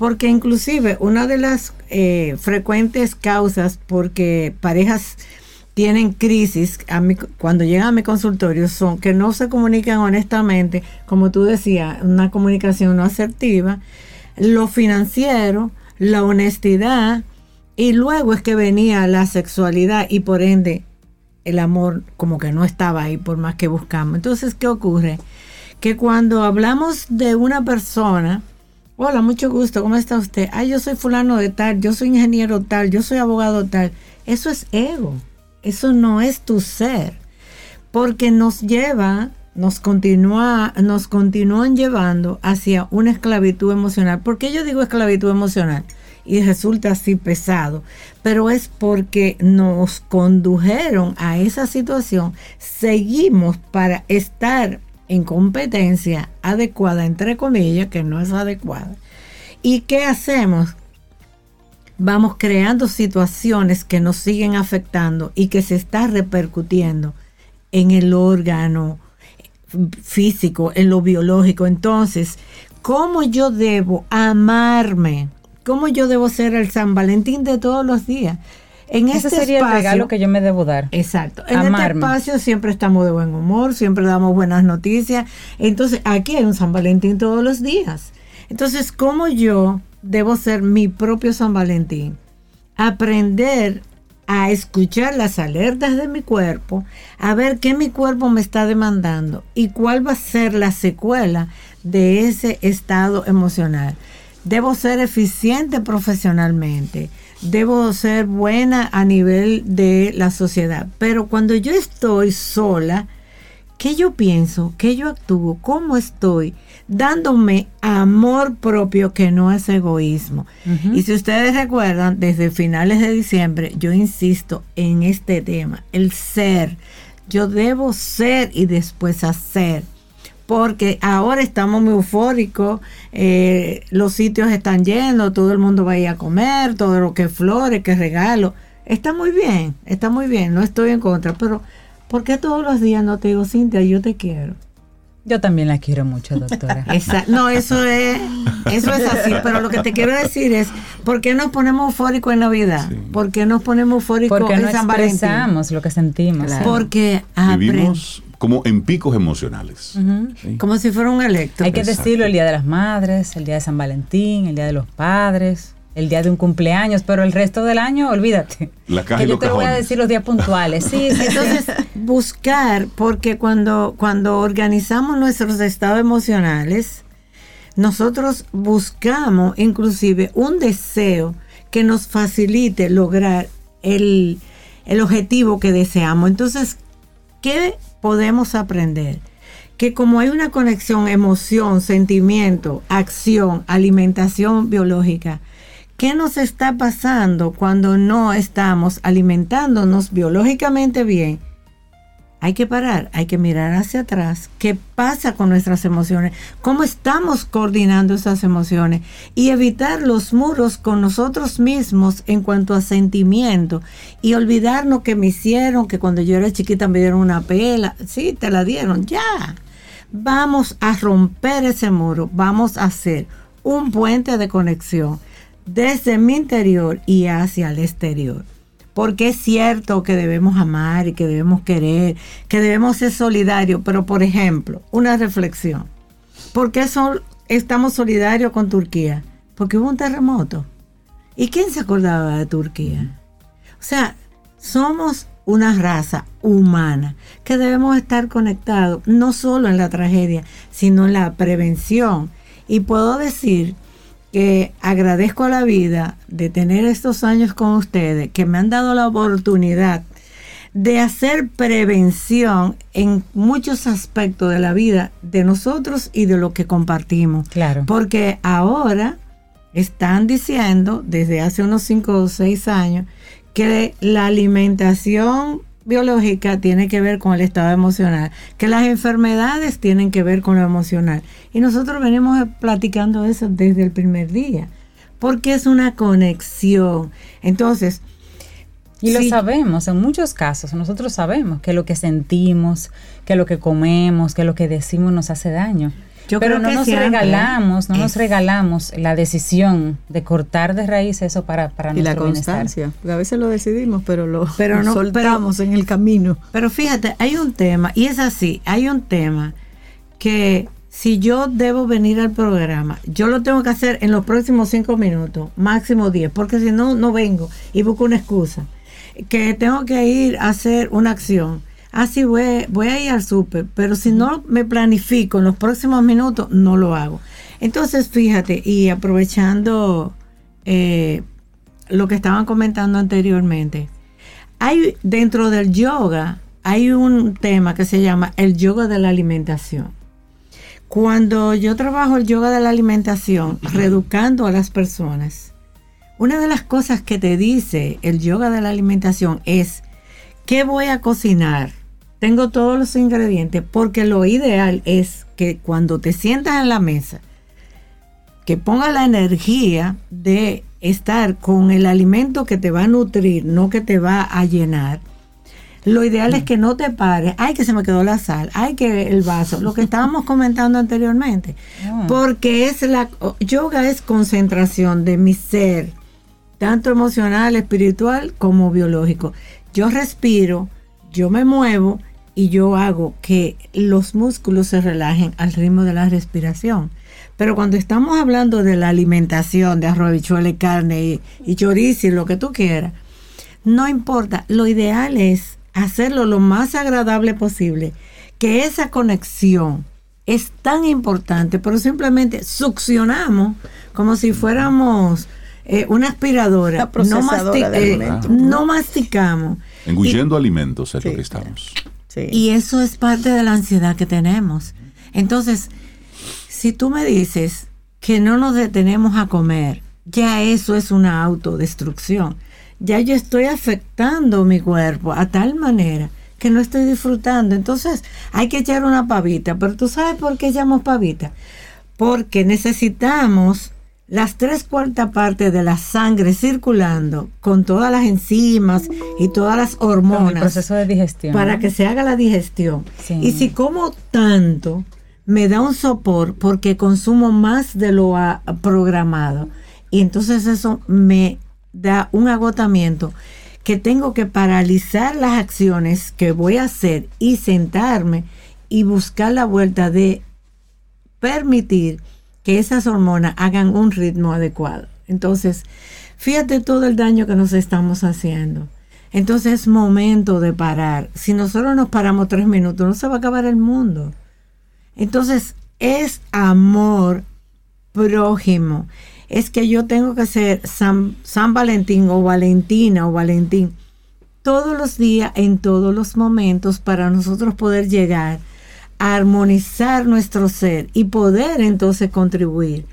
Porque inclusive una de las eh, frecuentes causas porque parejas tienen crisis cuando llegan a mi consultorio son que no se comunican honestamente, como tú decías, una comunicación no asertiva, lo financiero, la honestidad, y luego es que venía la sexualidad y por ende el amor como que no estaba ahí por más que buscamos. Entonces, ¿qué ocurre? Que cuando hablamos de una persona, Hola, mucho gusto, ¿cómo está usted? Ah, yo soy fulano de tal, yo soy ingeniero tal, yo soy abogado tal. Eso es ego, eso no es tu ser, porque nos lleva, nos continúa, nos continúan llevando hacia una esclavitud emocional. ¿Por qué yo digo esclavitud emocional? Y resulta así pesado, pero es porque nos condujeron a esa situación, seguimos para estar en competencia adecuada, entre comillas, que no es adecuada. ¿Y qué hacemos? Vamos creando situaciones que nos siguen afectando y que se está repercutiendo en el órgano físico, en lo biológico. Entonces, ¿cómo yo debo amarme? ¿Cómo yo debo ser el San Valentín de todos los días?
En Ese este sería el regalo que yo me debo dar.
Exacto. En este espacio siempre estamos de buen humor, siempre damos buenas noticias. Entonces, aquí hay un San Valentín todos los días. Entonces, ¿cómo yo debo ser mi propio San Valentín? Aprender a escuchar las alertas de mi cuerpo, a ver qué mi cuerpo me está demandando y cuál va a ser la secuela de ese estado emocional. Debo ser eficiente profesionalmente debo ser buena a nivel de la sociedad. Pero cuando yo estoy sola, ¿qué yo pienso? ¿Qué yo actúo? ¿Cómo estoy? Dándome amor propio que no es egoísmo. Y si ustedes recuerdan, desde finales de diciembre yo insisto en este tema, el ser. Yo debo ser y después hacer porque ahora estamos muy eufóricos, eh, los sitios están llenos, todo el mundo va a ir a comer, todo lo que flores, que regalo. Está muy bien, está muy bien, no estoy en contra, pero ¿por qué todos los días no te digo, Cintia, yo te quiero?
Yo también la quiero mucho, doctora. [laughs]
no, eso es, eso es así, pero lo que te quiero decir es, ¿por qué nos ponemos eufóricos en Navidad? ¿Por qué nos ponemos eufóricos
Porque
en
no
San Valentín?
expresamos lo que sentimos.
Porque
vivimos como en picos emocionales.
Como si fuera un electro.
Hay que decirlo el Día de las Madres, el Día de San Valentín, el Día de los Padres, el día de un cumpleaños, pero el resto del año, olvídate.
La
que yo te voy a decir los días puntuales. Sí,
Entonces, buscar, porque cuando, cuando organizamos nuestros estados emocionales, nosotros buscamos inclusive un deseo que nos facilite lograr el, el objetivo que deseamos. Entonces, ¿qué podemos aprender? Que como hay una conexión emoción, sentimiento, acción, alimentación biológica, ¿qué nos está pasando cuando no estamos alimentándonos biológicamente bien? Hay que parar, hay que mirar hacia atrás, qué pasa con nuestras emociones, cómo estamos coordinando esas emociones y evitar los muros con nosotros mismos en cuanto a sentimiento. Y olvidarnos que me hicieron, que cuando yo era chiquita me dieron una pela, sí, te la dieron, ya. Vamos a romper ese muro, vamos a hacer un puente de conexión desde mi interior y hacia el exterior porque es cierto que debemos amar y que debemos querer, que debemos ser solidarios, pero por ejemplo, una reflexión. ¿Por qué estamos solidarios con Turquía? Porque hubo un terremoto. ¿Y quién se acordaba de Turquía? O sea, somos una raza humana que debemos estar conectados no solo en la tragedia, sino en la prevención. Y puedo decir que agradezco a la vida de tener estos años con ustedes, que me han dado la oportunidad de hacer prevención en muchos aspectos de la vida de nosotros y de lo que compartimos.
Claro.
Porque ahora están diciendo, desde hace unos 5 o 6 años, que la alimentación biológica tiene que ver con el estado emocional, que las enfermedades tienen que ver con lo emocional. Y nosotros venimos platicando eso desde el primer día, porque es una conexión. Entonces,
y lo sabemos, en muchos casos, nosotros sabemos que lo que sentimos, que lo que comemos, que lo que decimos nos hace daño. Pero no nos regalamos, no nos regalamos la decisión de cortar de raíz eso para, para
y la constancia. a veces lo decidimos, pero lo, pero no, soltamos en el camino.
Pero fíjate, hay un tema, y es así, hay un tema que si yo debo venir al programa, yo lo tengo que hacer en los próximos cinco minutos, máximo diez, porque si no, no vengo y busco una excusa. Que tengo que ir a hacer una acción ah, sí, voy, voy a ir al súper, pero si no me planifico en los próximos minutos, no lo hago. Entonces, fíjate, y aprovechando eh, lo que estaban comentando anteriormente, hay dentro del yoga, hay un tema que se llama el yoga de la alimentación. Cuando yo trabajo el yoga de la alimentación, reeducando a las personas, una de las cosas que te dice el yoga de la alimentación es, ¿qué voy a cocinar? Tengo todos los ingredientes, porque lo ideal es que cuando te sientas en la mesa, que ponga la energía de estar con el alimento que te va a nutrir, no que te va a llenar. Lo ideal es que no te pares, ay que se me quedó la sal, ay que el vaso, lo que estábamos comentando anteriormente, ah. porque es la yoga es concentración de mi ser, tanto emocional, espiritual como biológico. Yo respiro, yo me muevo y yo hago que los músculos se relajen al ritmo de la respiración. Pero cuando estamos hablando de la alimentación, de arroz, bichuela y carne y, y chorizo y lo que tú quieras, no importa, lo ideal es hacerlo lo más agradable posible, que esa conexión es tan importante, pero simplemente succionamos como si fuéramos eh, una aspiradora, no, eh, no masticamos.
Engullendo alimentos es lo que estamos.
Y eso es parte de la ansiedad que tenemos. Entonces, si tú me dices que no nos detenemos a comer, ya eso es una autodestrucción. Ya yo estoy afectando mi cuerpo a tal manera que no estoy disfrutando. Entonces, hay que echar una pavita. Pero tú sabes por qué echamos pavita. Porque necesitamos las tres cuartas partes de la sangre circulando con todas las enzimas y todas las hormonas.
proceso de digestión.
Para que se haga la digestión. Y si como tanto, me da un sopor porque consumo más de lo programado. Y entonces eso me da un agotamiento que tengo que paralizar las acciones que voy a hacer y sentarme y buscar la vuelta de permitir que esas hormonas hagan un ritmo adecuado. Entonces, fíjate todo el daño que nos estamos haciendo. Entonces es momento de parar. Si nosotros nos paramos tres minutos, no se va a acabar el mundo. Entonces es amor prójimo. Es que yo tengo que ser San, San Valentín o Valentina o Valentín todos los días, en todos los momentos, para nosotros poder llegar armonizar nuestro ser y poder entonces contribuir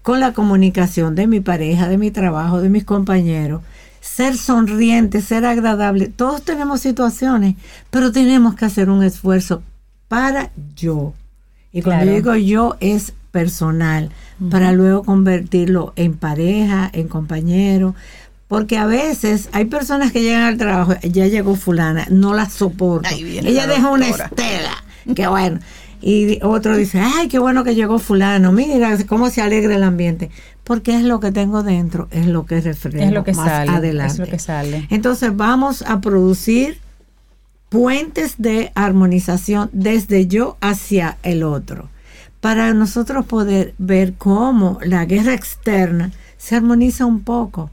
con la comunicación de mi pareja, de mi trabajo, de mis compañeros. Ser sonriente, ser agradable. Todos tenemos situaciones, pero tenemos que hacer un esfuerzo para yo. Y cuando digo yo es personal, para luego convertirlo en pareja, en compañero. Porque a veces hay personas que llegan al trabajo, ya llegó fulana, no la soporto. Ella
la
deja una estela. Qué bueno. Y otro dice, ay, qué bueno que llegó fulano, mira cómo se alegra el ambiente. Porque es lo que tengo dentro, es lo que reflejo
Es lo que
más
sale.
adelante.
Es lo que sale.
Entonces vamos a producir puentes de armonización desde yo hacia el otro, para nosotros poder ver cómo la guerra externa se armoniza un poco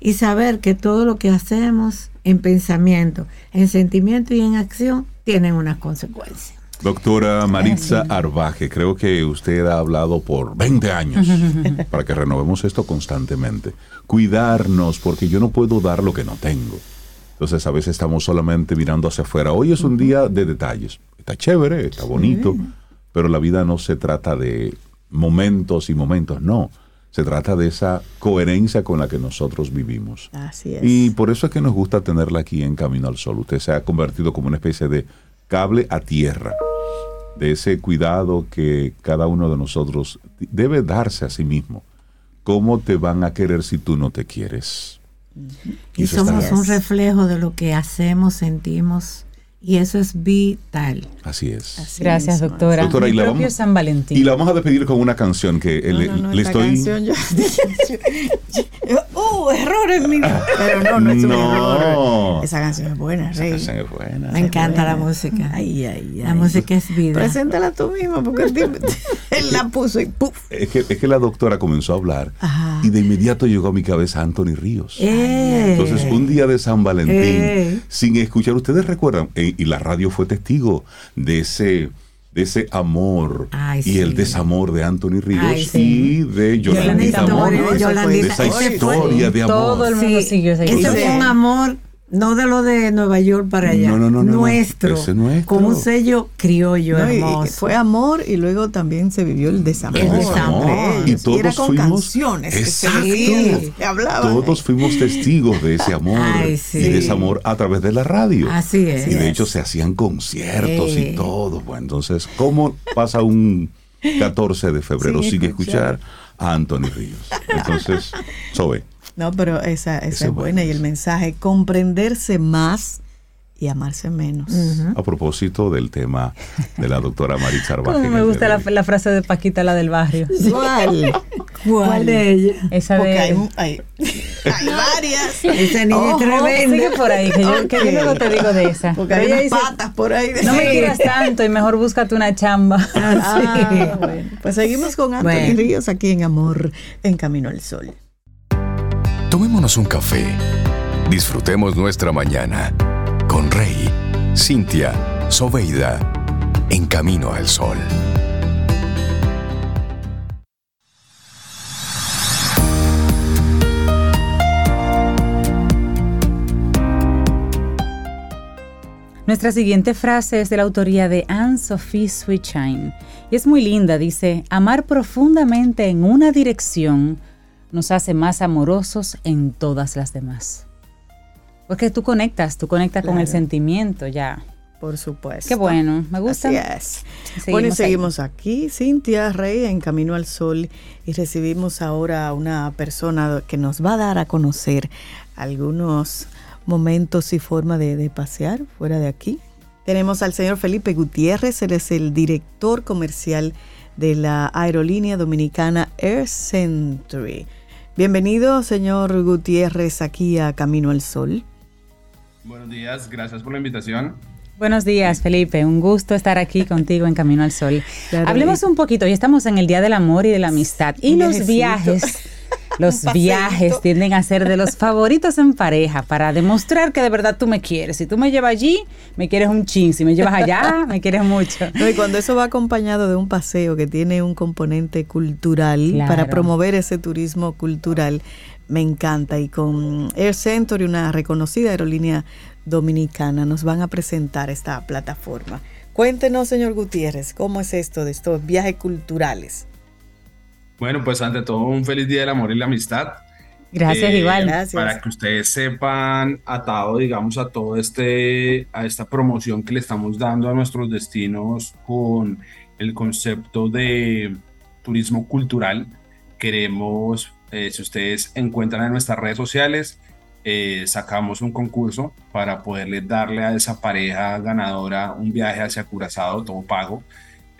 y saber que todo lo que hacemos en pensamiento, en sentimiento y en acción tienen unas consecuencias.
Doctora Maritza Arbaje, creo que usted ha hablado por 20 años [laughs] para que renovemos esto constantemente. Cuidarnos, porque yo no puedo dar lo que no tengo. Entonces a veces estamos solamente mirando hacia afuera. Hoy es un día de detalles. Está chévere, está bonito, pero la vida no se trata de momentos y momentos, no. Se trata de esa coherencia con la que nosotros vivimos.
Así es.
Y por eso es que nos gusta tenerla aquí en Camino al Sol. Usted se ha convertido como una especie de cable a tierra, de ese cuidado que cada uno de nosotros debe darse a sí mismo. ¿Cómo te van a querer si tú no te quieres?
Y
está-
somos un reflejo de lo que hacemos, sentimos, y eso es vital.
Así es.
Así
Gracias,
mismo.
doctora.
Doctora, y la vamos-
San Valentín.
Y la vamos a despedir con una canción que
No,
le,
no, no,
le estoy...
canción [laughs] yo- ¡Uh! Error en mi. Pero no, no es un error. Esa canción es buena,
Esa
Rey.
canción es buena.
Me encanta la música.
Ay, ay,
La
ay.
música es vida.
Preséntala tú misma, porque el tipo- [laughs] él la puso y ¡puf!
Es que, es que la doctora comenzó a hablar
Ajá.
y de inmediato llegó a mi cabeza Anthony Ríos.
Eh.
Entonces, un día de San Valentín,
Eh.
sin escuchar, ustedes recuerdan, eh, y la radio fue testigo de ese, de ese amor
Ay,
y
sí.
el desamor de Anthony Ríos
Ay, sí.
y de Yolandita
Yolandita
Amor. De esa historia de amor.
Todo el mundo siguió esa
Eso
historia.
fue un amor, no de lo de Nueva York para allá.
No, no, no, no, no.
nuestro,
Ese nuestro.
Con un sello criollo
No,
hermoso.
fue amor y luego también se vivió el desamor.
El desamor. Y todos
era con
fuimos-
canciones que se
Exacto.
se hablaban.
Todos fuimos testigos de ese amor
Ay, sí.
y de ese amor a través de la radio.
Así es.
Y de hecho se hacían conciertos
Eh.
y todo. Bueno, entonces, ¿cómo pasa un 14 de febrero
Sin
sin escuchar a Anthony Ríos? Entonces, Sobe.
No, pero esa, esa es
es
buena y el mensaje, comprenderse más y amarse menos.
A propósito del tema de la doctora Maritza [laughs] en
me gusta la,
de
frase de Paquita, la del barrio. [laughs]
¿Cuál?
¿Cuál de ella?
Esa
Porque
de...
hay, hay, [laughs] hay varias.
Esa niña
Ojo,
es tremenda.
Sigue por ahí, que yo, que yo luego te digo de esa.
Porque
Pero
hay unas
dice,
patas por ahí.
no me
Sí.
quieras tanto y mejor búscate una chamba.
Ah, bueno. Pues seguimos con Anthony
Bueno.
Ríos aquí en Amor en Camino al Sol.
Tomémonos un café. Disfrutemos nuestra mañana con Rey, Cintia, Soveida, en camino al sol.
Nuestra siguiente frase es de la autoría de Anne-Sophie Sweetshine y es muy linda. Dice, amar profundamente en una dirección nos hace más amorosos en todas las demás. Porque tú conectas, tú conectas con el sentimiento ya.
Por supuesto.
Qué bueno, me gusta.
Así es.
Seguimos
bueno, y
ahí.
seguimos aquí, Cintia Rey, en Camino al Sol, y recibimos ahora a una persona que nos va a dar a conocer algunos momentos y forma de, de pasear fuera de aquí. Tenemos al señor Felipe Gutiérrez, él es el director comercial de la aerolínea dominicana Air Century. Bienvenido, señor Gutiérrez, aquí a Camino al Sol.
Buenos días, gracias por la invitación.
Buenos días, Felipe. Un gusto estar aquí [laughs] contigo en Camino al Sol.
Claro,
Hablemos un poquito. Hoy estamos en el Día del Amor y de la Amistad. Y los viajes, [laughs] [laughs] los viajes tienden a ser de los favoritos en pareja para demostrar que de verdad tú me quieres. Si tú me llevas allí, me quieres un chin. Si me llevas allá, [laughs] me quieres mucho.
No, y cuando eso va acompañado de un paseo que tiene un componente cultural
Claro.
para promover ese turismo cultural, me encanta. Y con Air Century, una reconocida aerolínea Dominicana nos van a presentar esta plataforma. Cuéntenos, señor Gutiérrez, ¿cómo es esto de estos viajes culturales?
Bueno, pues ante todo un feliz día del amor y la amistad.
Gracias,
Eh,
igual.
Gracias.
Para que ustedes sepan, atado, digamos, a todo este, a esta promoción que le estamos dando a nuestros destinos con el concepto de turismo cultural, queremos, eh, si ustedes encuentran en nuestras redes sociales, eh, sacamos un concurso para poderle darle a esa pareja ganadora un viaje hacia Curazao, todo pago.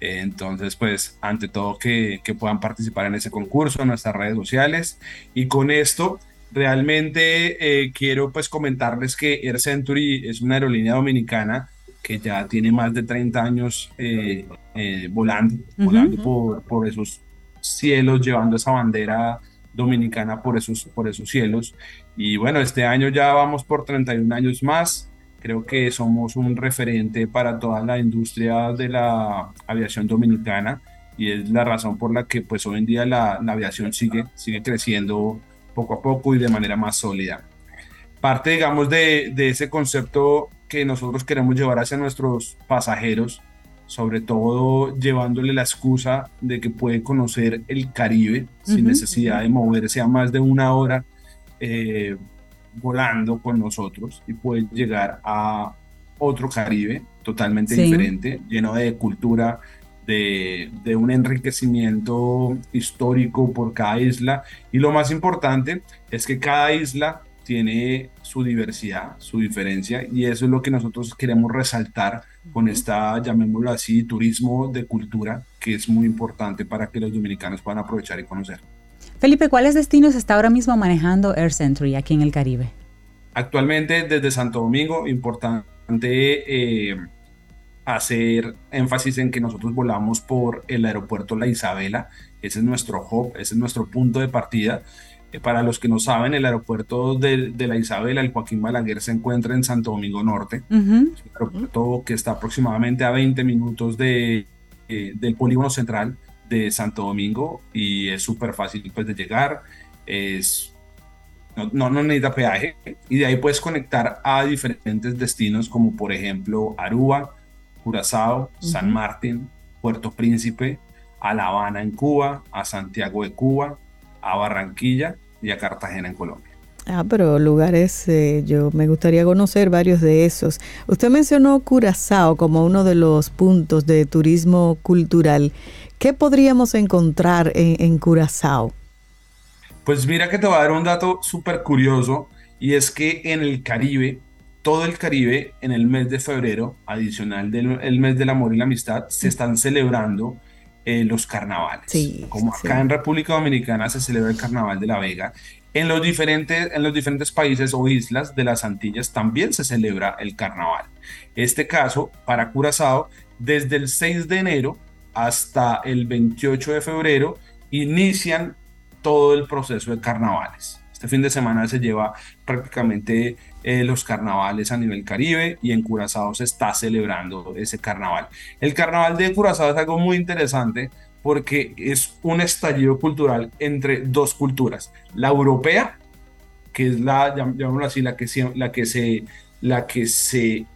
Eh, Entonces, pues, ante todo, que, que puedan participar en ese concurso en nuestras redes sociales. Y con esto, realmente eh, quiero pues comentarles que Air Century es una aerolínea dominicana que ya tiene más de 30 años eh, eh, volando por, por esos cielos, llevando esa bandera dominicana por esos, por esos cielos. Y bueno, este año ya vamos por 31 años más. Creo que somos un referente para toda la industria de la aviación dominicana y es la razón por la que pues hoy en día la, la aviación sigue, sigue creciendo poco a poco y de manera más sólida. Parte, digamos, de, de ese concepto que nosotros queremos llevar hacia nuestros pasajeros, sobre todo llevándole la excusa de que puede conocer el Caribe sin
Ujú,
necesidad de moverse a más de una hora eh, volando con nosotros y puede llegar a otro Caribe totalmente
Sí.
diferente, lleno de cultura, de, de un enriquecimiento histórico por cada isla. Y lo más importante es que cada isla tiene su diversidad, su diferencia, y eso es lo que nosotros queremos resaltar con esta, llamémoslo así, turismo de cultura, que es muy importante para que los dominicanos puedan aprovechar y conocer.
Felipe, ¿cuáles destinos está ahora mismo manejando Air Century aquí en el Caribe?
Actualmente desde Santo Domingo, importante eh, hacer énfasis en que nosotros volamos por el aeropuerto La Isabela, ese es nuestro hub, ese es nuestro punto de partida. Eh, para los que no saben, el aeropuerto de, de La Isabela, el Joaquín Balaguer, se encuentra en Santo Domingo Norte, es un aeropuerto que está aproximadamente a 20 minutos de, eh, del polígono central de Santo Domingo y es súper fácil pues, de llegar. Es, no, no, no necesita peaje y de ahí puedes conectar a diferentes destinos como por ejemplo Aruba, Curazao, San Martín, Puerto Príncipe, a La Habana en Cuba, a Santiago de Cuba, a Barranquilla y a Cartagena en Colombia.
Ah, pero lugares, eh, yo me gustaría conocer varios de esos. Usted mencionó Curazao como uno de los puntos de turismo cultural. ¿Qué podríamos encontrar en, en Curazao?
Pues mira que te voy a dar un dato súper curioso y es que en el Caribe, todo el Caribe, en el mes de febrero, adicional del el mes del amor y la amistad, se están celebrando eh, los carnavales.
Sí,
Como
sí.
acá en República Dominicana se celebra el Carnaval de la Vega, en los diferentes, en los diferentes países o islas de las Antillas también se celebra el carnaval. Este caso, para Curazao, desde el 6 de enero hasta el 28 de febrero, inician todo el proceso de carnavales. Este fin de semana se lleva prácticamente eh, los carnavales a nivel Caribe y en Curazao se está celebrando ese carnaval. El carnaval de Curazao es algo muy interesante porque es un estallido cultural entre dos culturas, la europea, que es la, llam- llamémoslo así, la que se, la que se, la que se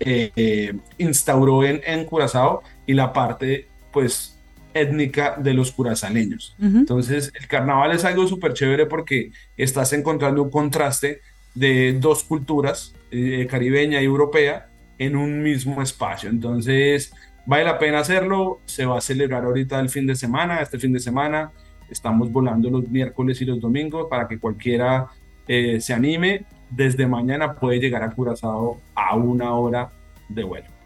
eh, eh, instauró en, en Curazao y la parte, pues, étnica de los curazaleños. Entonces, el carnaval es algo súper chévere porque estás encontrando un contraste de dos culturas, eh, caribeña y europea, en un mismo espacio. Entonces, vale la pena hacerlo. Se va a celebrar ahorita el fin de semana, este fin de semana. Estamos volando los miércoles y los domingos para que cualquiera eh, se anime. Desde mañana puede llegar a Curazao a una hora de vuelo.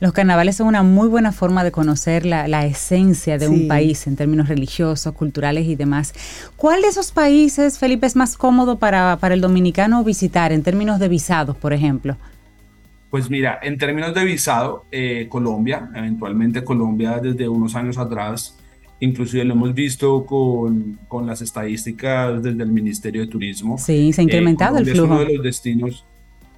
Los carnavales son una muy buena forma de conocer la, la esencia de
Sí.
un país en términos religiosos, culturales y demás. ¿Cuál de esos países, Felipe, es más cómodo para, para el dominicano visitar en términos de visados, por ejemplo?
Pues mira, en términos de visado, eh, Colombia, eventualmente Colombia desde unos años atrás, inclusive lo hemos visto con, con las estadísticas desde el Ministerio de Turismo.
Sí, se ha
Eh,
incrementado el
Colombia
flujo.
Es uno de los destinos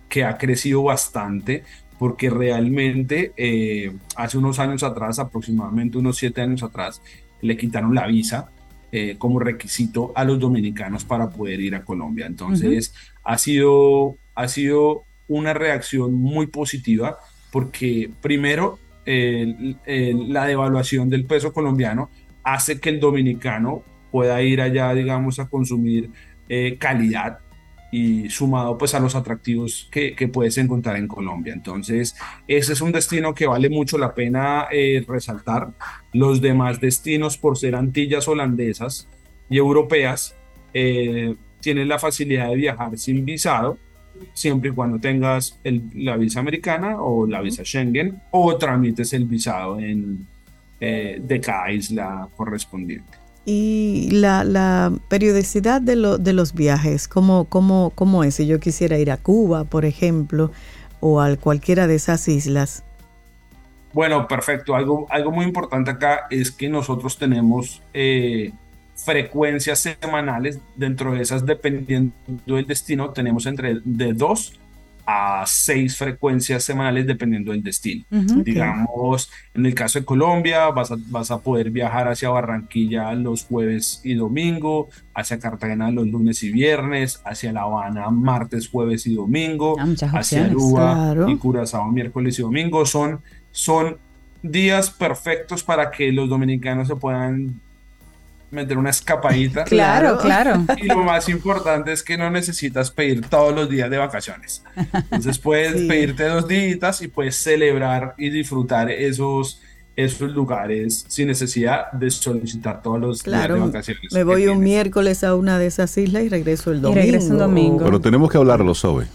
que ha crecido bastante porque realmente eh, hace unos años atrás, aproximadamente unos siete años atrás, le quitaron la visa eh, como requisito a los dominicanos para poder ir a Colombia. Entonces, ha, sido, ha sido una reacción muy positiva porque primero la devaluación del peso colombiano hace que el dominicano pueda ir allá, digamos, a consumir eh, calidad y sumado pues a los atractivos que, que, puedes encontrar en Colombia. Entonces, ese es un destino que vale mucho la pena eh, resaltar. Los demás destinos, por ser antillas holandesas y europeas, eh, tienen la facilidad de viajar sin visado, siempre y cuando tengas el, la visa americana o la visa Schengen o tramites el visado en, de cada isla correspondiente.
Y la, periodicidad de, de, los viajes, ¿cómo, cómo, ¿cómo es? Si yo quisiera ir a Cuba, por ejemplo, o a cualquiera de esas islas.
Bueno, perfecto. Algo, algo muy importante acá es que nosotros tenemos eh, frecuencias semanales. Dentro de esas, dependiendo del destino, tenemos entre de dos a seis frecuencias semanales dependiendo del destino. Digamos, en el caso de Colombia, vas a, vas a poder viajar hacia Barranquilla los jueves y domingo, hacia Cartagena los lunes y viernes, hacia La Habana martes, jueves y domingo, ah, hacia Aruba y Curazao miércoles y domingo. Son, son días perfectos para que los dominicanos se puedan meter una escapadita.
Claro, claro. [laughs]
Y lo más importante es que no necesitas pedir todos los días de vacaciones. Entonces puedes pedirte dos días y puedes celebrar y disfrutar esos, esos lugares sin necesidad de solicitar todos los días de vacaciones.
Me voy un miércoles a una de esas islas y regreso el domingo. Y regreso
el domingo.
Pero tenemos que hablarlo, Sobe.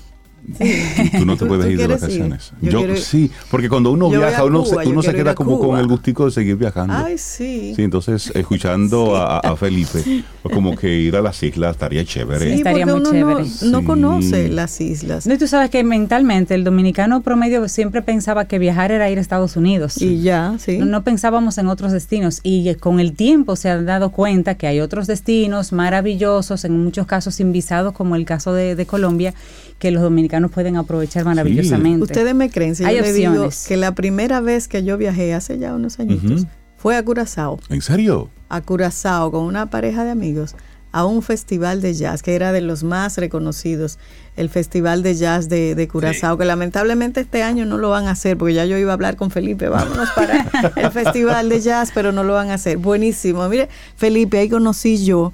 Tú no te puedes ir de vacaciones. Yo, sí, porque cuando uno viaja, uno, se, uno se queda como con el gustico de seguir viajando.
Ay, sí.
Sí, entonces escuchando A, Felipe, pues como que ir a las islas estaría chévere.
estaría muy chévere.
No, conoce las islas.
No, tú sabes que mentalmente el dominicano promedio siempre pensaba que viajar era ir a Estados Unidos.
Y ya, sí.
No, pensábamos en otros destinos. Y con el tiempo se han dado cuenta que hay otros destinos maravillosos, en muchos casos sin visados, como el caso de, de Colombia que los dominicanos pueden aprovechar maravillosamente.
Ustedes me creen, si yo le digo que la primera vez que yo viajé hace ya unos añitos fue a Curazao.
¿En serio?
A Curazao con una pareja de amigos a un festival de jazz que era de los más reconocidos, el Festival de Jazz de, de Curazao, que lamentablemente este año no lo van a hacer, porque ya yo iba a hablar con Felipe, vámonos para el [laughs] Festival de Jazz, pero no lo van a hacer. Buenísimo. Mire, Felipe, ahí conocí yo,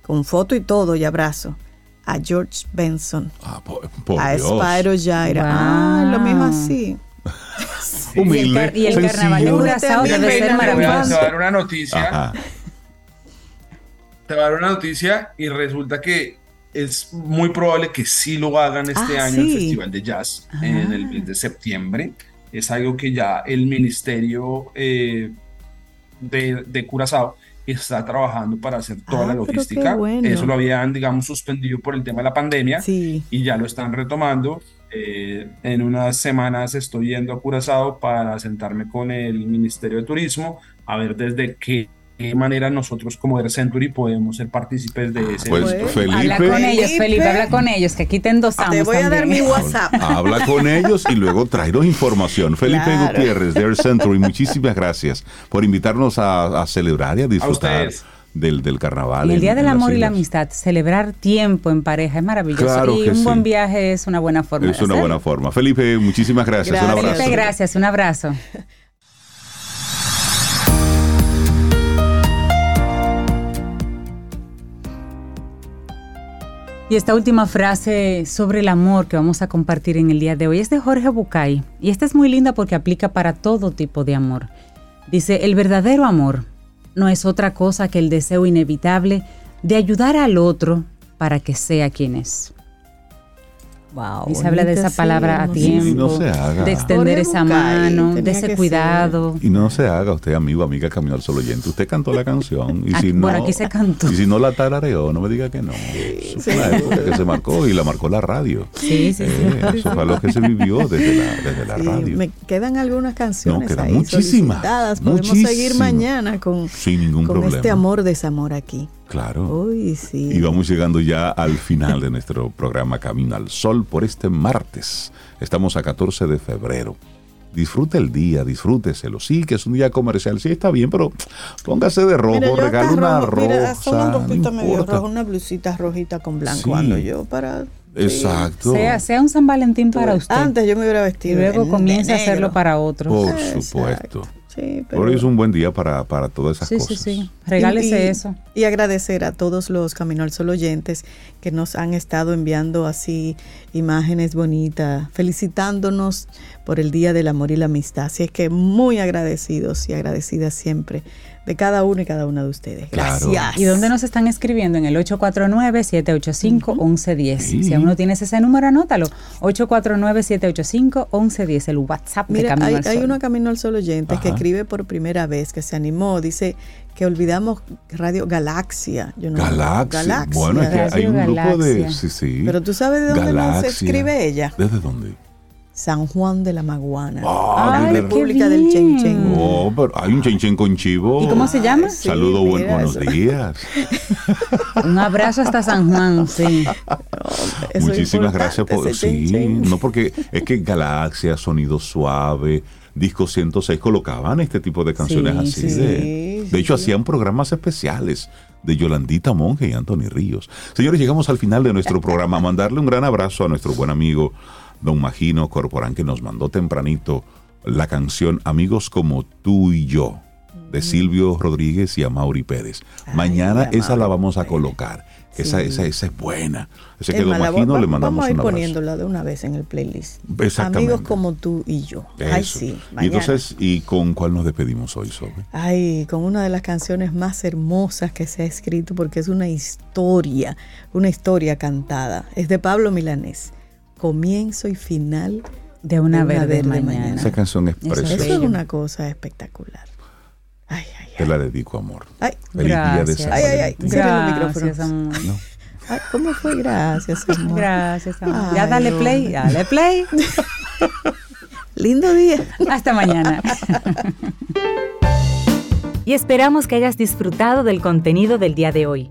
con foto y todo y abrazo, a George Benson,
ah, por,
a Spyro Gyra. Ah, lo mismo así. [laughs]
Humilde.
Y el, carnaval de Curazao debe ser maravilloso.
Te va a dar una noticia. Te va a dar una noticia y resulta que es muy probable que sí lo hagan este ah, año el Festival de Jazz en el mes de septiembre. Es algo que ya el Ministerio eh, de, de Curazao está trabajando para hacer toda la ah, logística. Eso lo habían, digamos, suspendido por el tema de la pandemia y ya lo están retomando. Eh, en unas semanas estoy yendo a Curazao para sentarme con el Ministerio de Turismo a ver desde qué qué manera nosotros como Air Century podemos ser partícipes de ese
pues, Felipe,
habla con ellos Felipe habla con ellos que aquí te endosamos
te voy a dar mi WhatsApp [laughs]
habla con ellos y luego tráenos información Felipe Gutiérrez de Air Century muchísimas gracias por invitarnos a, celebrar y a disfrutar del, del, carnaval.
Y el Día del Amor y la Amistad, celebrar tiempo en pareja es maravilloso. y un buen viaje es una buena forma.
Es una buena forma. Felipe, muchísimas gracias.
gracias.
Un abrazo.
Felipe, gracias. [laughs] Un abrazo. Y esta última frase sobre el amor que vamos a compartir en el día de hoy es de Jorge Bucay. Y esta es muy linda porque aplica para todo tipo de amor. Dice, el verdadero amor no es otra cosa que el deseo inevitable de ayudar al otro para que sea quien es y se habla de esa palabra a tiempo, de extender esa mano, de ese cuidado.
Y no se haga usted, amigo, amiga, Camino al Solo Oyente. Usted cantó la canción. Y si
no,
aquí
se cantó.
Y si no la tarareó, no me diga que no. Eso fue la época que se marcó y la marcó la radio.
Sí, sí, sí.
Eh, eso fue lo que se vivió desde la, desde la radio.
Me quedan algunas canciones
no, quedan
ahí
muchísimas.
Podemos seguir mañana con,
Sin ningún
con
problema.
este amor, desamor aquí.
Claro.
Uy, sí.
Y vamos llegando ya al final de nuestro programa Camino al Sol por este martes. Estamos a 14 de febrero. Disfrute el día, disfrúteselo. Sí, que es un día comercial, sí está bien, pero póngase de rojo, regale una rosa.
Mira, una ropita medio roja, una blusita rojita con blanco, ando yo para
Exacto.
Sea, sea un San Valentín para usted.
Antes yo me hubiera
y
vestido.
luego
de-
comience
de
a hacerlo para otros.
Por
Exacto. Sí,
Por eso es un buen día para, para todas esas
Sí, sí,
cosas.
sí. Regálese
Y- y-
eso.
Y agradecer a todos los Camino al Sol oyentes que nos han estado enviando así imágenes bonitas, felicitándonos por el Día del Amor y la Amistad. Así es que muy agradecidos y agradecidas siempre de cada uno y cada una de ustedes.
Claro.
Gracias.
¿Y dónde nos están escribiendo? En el 849-785-1110.
Sí.
Si aún no tienes ese número, anótalo. 849-785-1110, el WhatsApp de
Mira,
Camino
hay,
al Sol.
hay una Camino al Sol oyente que escribe por primera vez, que se animó, dice que olvidamos Radio Galaxia. Yo no-
Galaxia. Bueno, es que hay un grupo de.
Galaxia.
Sí, sí.
Pero tú sabes de dónde nos
Galaxia.
escribe ella.
¿Desde dónde?
San Juan de la Maguana.
Ah,
Ay, qué
República del. Chenchen.
Oh, pero hay un chenchen con chivo.
¿Y cómo se llama?
Sí,
Saludos, buen- buenos días. [laughs]
Un abrazo hasta San Juan, sí. [laughs]
Muchísimas gracias por. Sí, no porque es que Galaxia, Sonido Suave, Disco 106 colocaban este tipo de canciones
Sí,
así.
sí,
de,
sí.
de hecho, hacían programas especiales de Yolandita Monge y Anthony Ríos. Señores, llegamos al final de nuestro programa. Mandarle un gran abrazo a nuestro buen amigo Don Magino Corporán, que nos mandó tempranito la canción Amigos como tú y yo, de Silvio Rodríguez y Amaury Pérez. Mañana
Amaury
esa la vamos a colocar. Esa,
Sí.
esa, esa es buena. Así que
Es
Don
más, la
Magino
va-
le mandamos
Vamos a ir
un
poniéndola de una vez en el playlist.
Exactamente.
Amigos como tú y yo. Ay,
Eso.
sí.
y
mañana.
entonces, ¿y con cuál nos despedimos hoy, Sobe?
Ay, con una de las canciones más hermosas que se ha escrito porque es una historia, una historia cantada. Es de Pablo Milanés. Comienzo y final
De una verde, mañana.
Esa canción es preciosa.
Eso es una cosa espectacular. Ay, ay,
Te la dedico, amor.
ay.
Feliz día de. San
Ay, ay, ay.
Gracias,
micrófonos.
amor.
No.
Ay, ¿Cómo fue? Gracias, [laughs] amor.
Gracias, amor. Ya
Ay,
dale
no.
play, dale play. [laughs]
Lindo día.
Hasta mañana. [laughs]
Y esperamos que hayas disfrutado del contenido del día de hoy.